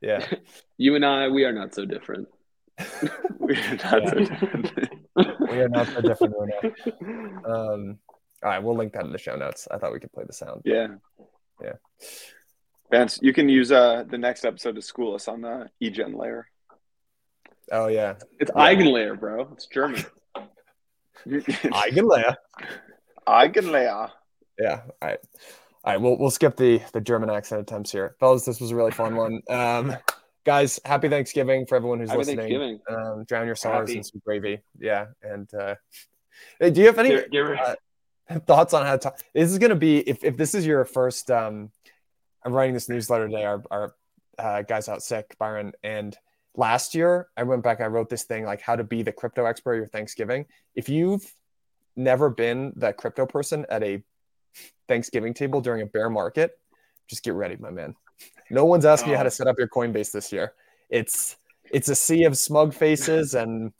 Yeah. *laughs* you and I, we are not so different. *laughs* we are not so different. we are not so different. Um, all right, we'll link that in the show notes. I thought we could play the sound. Yeah. Yeah. Vance, you can use uh, the next episode to school us on the EGen layer. Oh yeah, it's yeah. Eigenlayer, bro. It's German. *laughs* Eigenlayer. Eigenlayer. Yeah. All right. All right. We'll we'll skip the the German accent attempts here, fellas. This was a really fun one. Um, guys, happy Thanksgiving for everyone who's happy listening. Um, drown your sorrows happy. in some gravy. Yeah. And uh, hey, do you have any uh, thoughts on how to? This is going to be if if this is your first. Um, I'm writing this newsletter today. Our our uh, guys out sick, Byron, and last year I went back, I wrote this thing like how to be the crypto expert your Thanksgiving. If you've never been that crypto person at a Thanksgiving table during a bear market, just get ready, my man. No one's asking oh. you how to oh. set up your Coinbase this year. It's it's a sea of smug faces and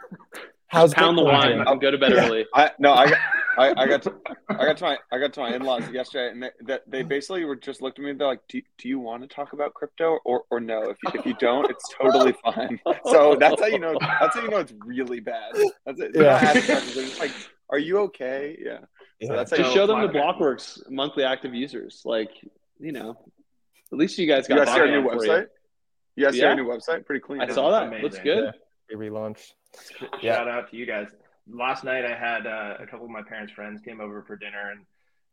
*laughs* how's pound the wine and go to bed yeah. early. I no, I got *laughs* I, I got to I got to my I got to my in laws yesterday, and they, that they basically were just looked at me. and They're like, "Do, do you want to talk about crypto or or no? If you, if you don't, it's totally fine." So that's how you know. That's how you know it's really bad. That's it. Yeah. They're just like, "Are you okay?" Yeah. So that's just show them the Blockworks monthly active users. Like you know, at least you guys got. You guys see our new website. You guys yeah. see our new website? Pretty clean. I saw that. Amazing. Looks good. Yeah. We relaunched. Shout yeah. out to you guys last night I had uh, a couple of my parents' friends came over for dinner and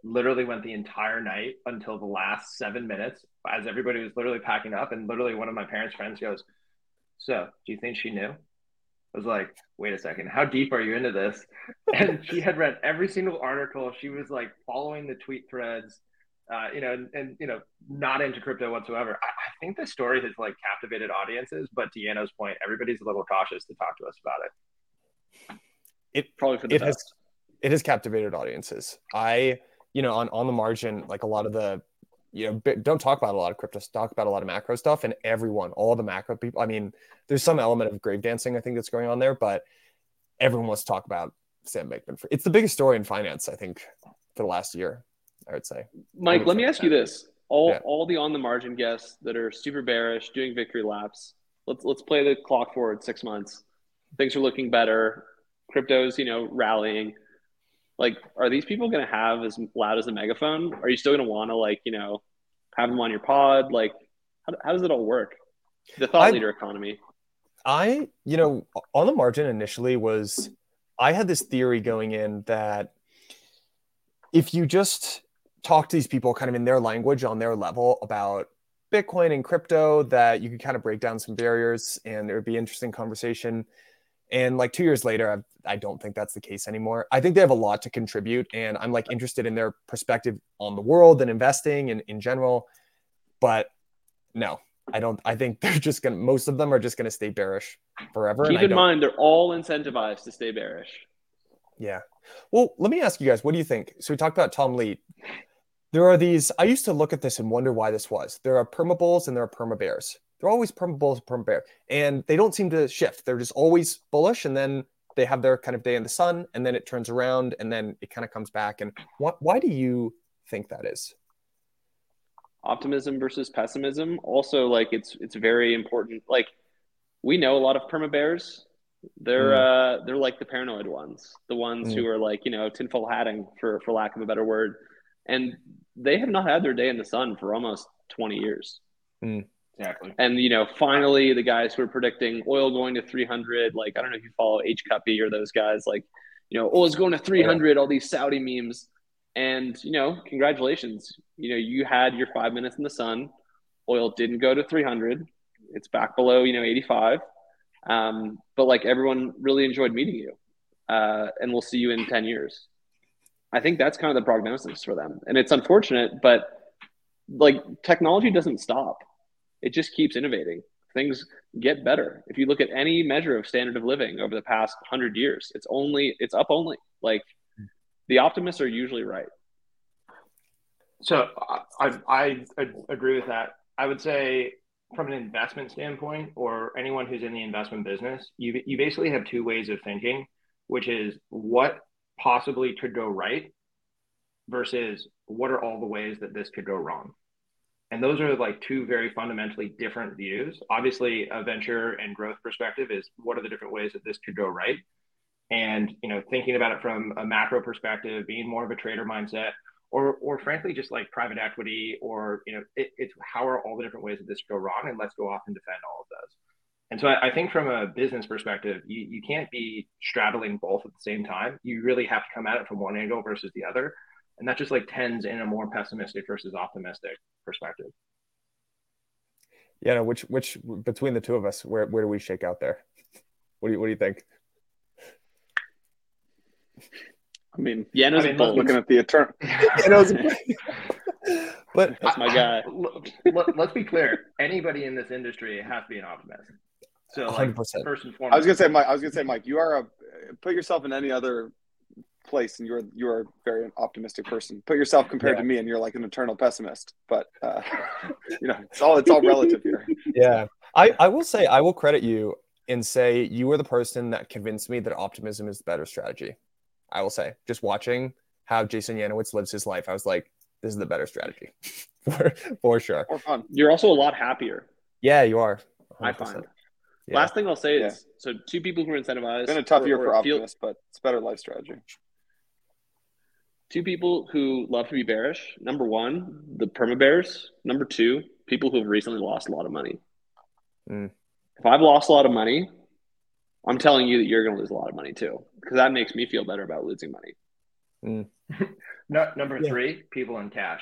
literally went the entire night until the last seven minutes as everybody was literally packing up. And literally one of my parents' friends goes, So, do you think she knew? I was like, wait a second, how deep are you into this? *laughs* And she had read every single article. She was like following the tweet threads, uh, you know, and, and, you know, not into crypto whatsoever. I, I think the story has like captivated audiences, but to Yano's point, everybody's a little cautious to talk to us about it it probably for the it best. has it has captivated audiences. I you know on on the margin like a lot of the you know don't talk about a lot of crypto talk about a lot of macro stuff and everyone all the macro people i mean there's some element of grave dancing i think that's going on there but everyone wants to talk about sam bankman it's the biggest story in finance i think for the last year i would say mike let me ask you this all yeah. all the on the margin guests that are super bearish doing victory laps let's let's play the clock forward six months things are looking better crypto's you know rallying like, are these people going to have as loud as a megaphone? Are you still going to want to like, you know, have them on your pod? Like, how, how does it all work? The thought I, leader economy. I, you know, on the margin initially was I had this theory going in that if you just talk to these people kind of in their language on their level about Bitcoin and crypto, that you could kind of break down some barriers and it would be interesting conversation. And like two years later, I've, I do not think that's the case anymore. I think they have a lot to contribute, and I'm like interested in their perspective on the world and investing and in general. But no, I don't. I think *laughs* they're just gonna. Most of them are just gonna stay bearish forever. Keep in mind, they're all incentivized to stay bearish. Yeah. Well, let me ask you guys. What do you think? So we talked about Tom Lee. There are these. I used to look at this and wonder why this was. There are perma bulls and there are perma bears. They're always perma bulls, perma bear, and they don't seem to shift. They're just always bullish, and then they have their kind of day in the sun, and then it turns around, and then it kind of comes back. And wh- why do you think that is? Optimism versus pessimism. Also, like it's it's very important. Like we know a lot of perma bears. They're mm. uh they're like the paranoid ones, the ones mm. who are like you know tinfoil hatting for for lack of a better word, and they have not had their day in the sun for almost twenty years. Mm. Exactly. And you know, finally, the guys who are predicting oil going to 300, like I don't know if you follow H Kuppy or those guys, like you know, oil's going to 300. All these Saudi memes, and you know, congratulations. You know, you had your five minutes in the sun. Oil didn't go to 300. It's back below, you know, 85. Um, but like everyone really enjoyed meeting you, uh, and we'll see you in 10 years. I think that's kind of the prognosis for them, and it's unfortunate, but like technology doesn't stop it just keeps innovating. Things get better. If you look at any measure of standard of living over the past hundred years, it's only it's up only. Like the optimists are usually right. So I, I, I agree with that. I would say from an investment standpoint, or anyone who's in the investment business, you you basically have two ways of thinking, which is what possibly could go right versus what are all the ways that this could go wrong. And those are like two very fundamentally different views. Obviously, a venture and growth perspective is what are the different ways that this could go right? And you know, thinking about it from a macro perspective, being more of a trader mindset, or or frankly, just like private equity, or you know, it, it's how are all the different ways that this go wrong, and let's go off and defend all of those. And so I, I think from a business perspective, you, you can't be straddling both at the same time. You really have to come at it from one angle versus the other and that just like tends in a more pessimistic versus optimistic perspective. Yeah, no, which which between the two of us, where where do we shake out there? What do you what do you think? I mean, Yano's I mean, looking at the eternal. *laughs* but that's my guy. Let, us be clear. Anybody in this industry has to be an optimist. So, like, 100%. first and foremost, I was gonna say, Mike. I was gonna say, Mike. You are a put yourself in any other place and you're you're a very optimistic person put yourself compared yeah. to me and you're like an eternal pessimist but uh, *laughs* you know it's all it's all relative here *laughs* yeah i i will say i will credit you and say you were the person that convinced me that optimism is the better strategy i will say just watching how jason yanowitz lives his life i was like this is the better strategy *laughs* for, for sure more fun you're also a lot happier yeah you are 100%. i find yeah. Last thing I'll say yeah. is so two people who are incentivized. It's been a tough or, year for optimists, feel, but it's better life strategy two people who love to be bearish. Number one, the perma bears. Number two, people who have recently lost a lot of money. Mm. If I've lost a lot of money, I'm telling you that you're going to lose a lot of money too, because that makes me feel better about losing money. Mm. *laughs* no, number yeah. three, people in cash.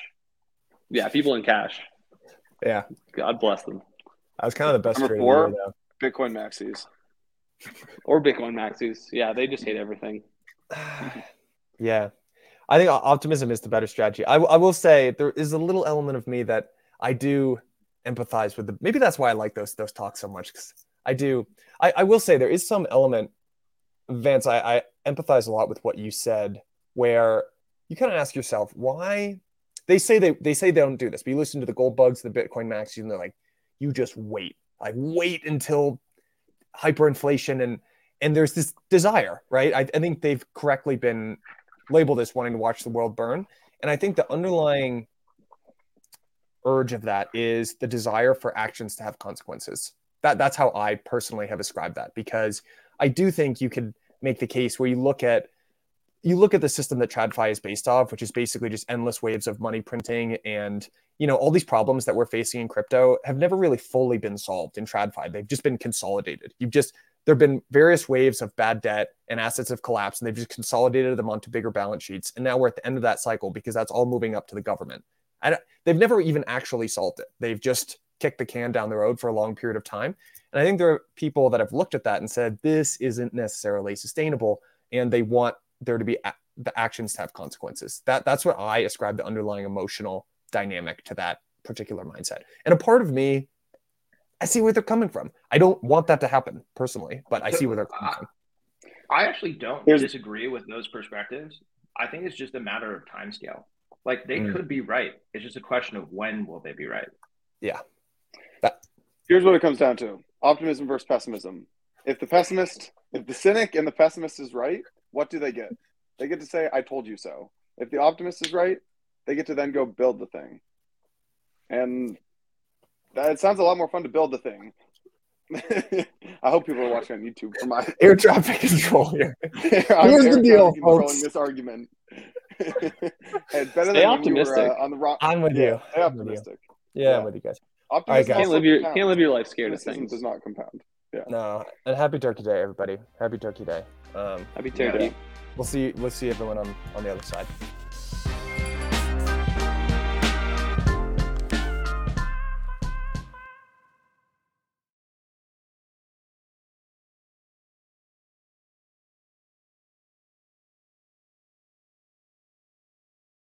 Yeah, people in cash. Yeah. God bless them. I was kind of the best. Number four, Bitcoin maxis. Or Bitcoin maxis. Yeah, they just hate everything. *sighs* yeah. I think optimism is the better strategy. I, I will say there is a little element of me that I do empathize with. The, maybe that's why I like those those talks so much because I do. I, I will say there is some element, Vance. I, I empathize a lot with what you said, where you kind of ask yourself why they say they they say they don't do this, but you listen to the gold bugs, the Bitcoin maxis, and they're like, you just wait, like wait until hyperinflation and and there's this desire, right? I, I think they've correctly been label this wanting to watch the world burn. And I think the underlying urge of that is the desire for actions to have consequences. That that's how I personally have ascribed that because I do think you could make the case where you look at you look at the system that TradFi is based off, which is basically just endless waves of money printing and you know all these problems that we're facing in crypto have never really fully been solved in TradFi. They've just been consolidated. You've just there've been various waves of bad debt and assets have collapsed and they've just consolidated them onto bigger balance sheets. And now we're at the end of that cycle because that's all moving up to the government. And they've never even actually solved it. They've just kicked the can down the road for a long period of time. And I think there are people that have looked at that and said, this isn't necessarily sustainable. And they want there to be a- the actions to have consequences. That that's what I ascribe the underlying emotional dynamic to that particular mindset. And a part of me, I see where they're coming from. I don't want that to happen personally, but I see where they're coming from. I actually don't There's... disagree with those perspectives. I think it's just a matter of time scale. Like they mm. could be right. It's just a question of when will they be right. Yeah. That... Here's what it comes down to: optimism versus pessimism. If the pessimist, if the cynic and the pessimist is right, what do they get? They get to say, I told you so. If the optimist is right, they get to then go build the thing. And that it sounds a lot more fun to build the thing. *laughs* I hope people are watching on YouTube for my air traffic *laughs* control here. *laughs* Here's the deal, folks. This argument. and better stay optimistic. Were, uh, on the rock. I'm with yeah, you. Stay optimistic. Yeah, yeah, I'm with you guys. Optimism right, can't live your can't live your life scared of things. Does not compound. Yeah. No. And happy Turkey Day, everybody. Happy Turkey Day. Um, happy Turkey. Yeah. We'll see. We'll see everyone on on the other side.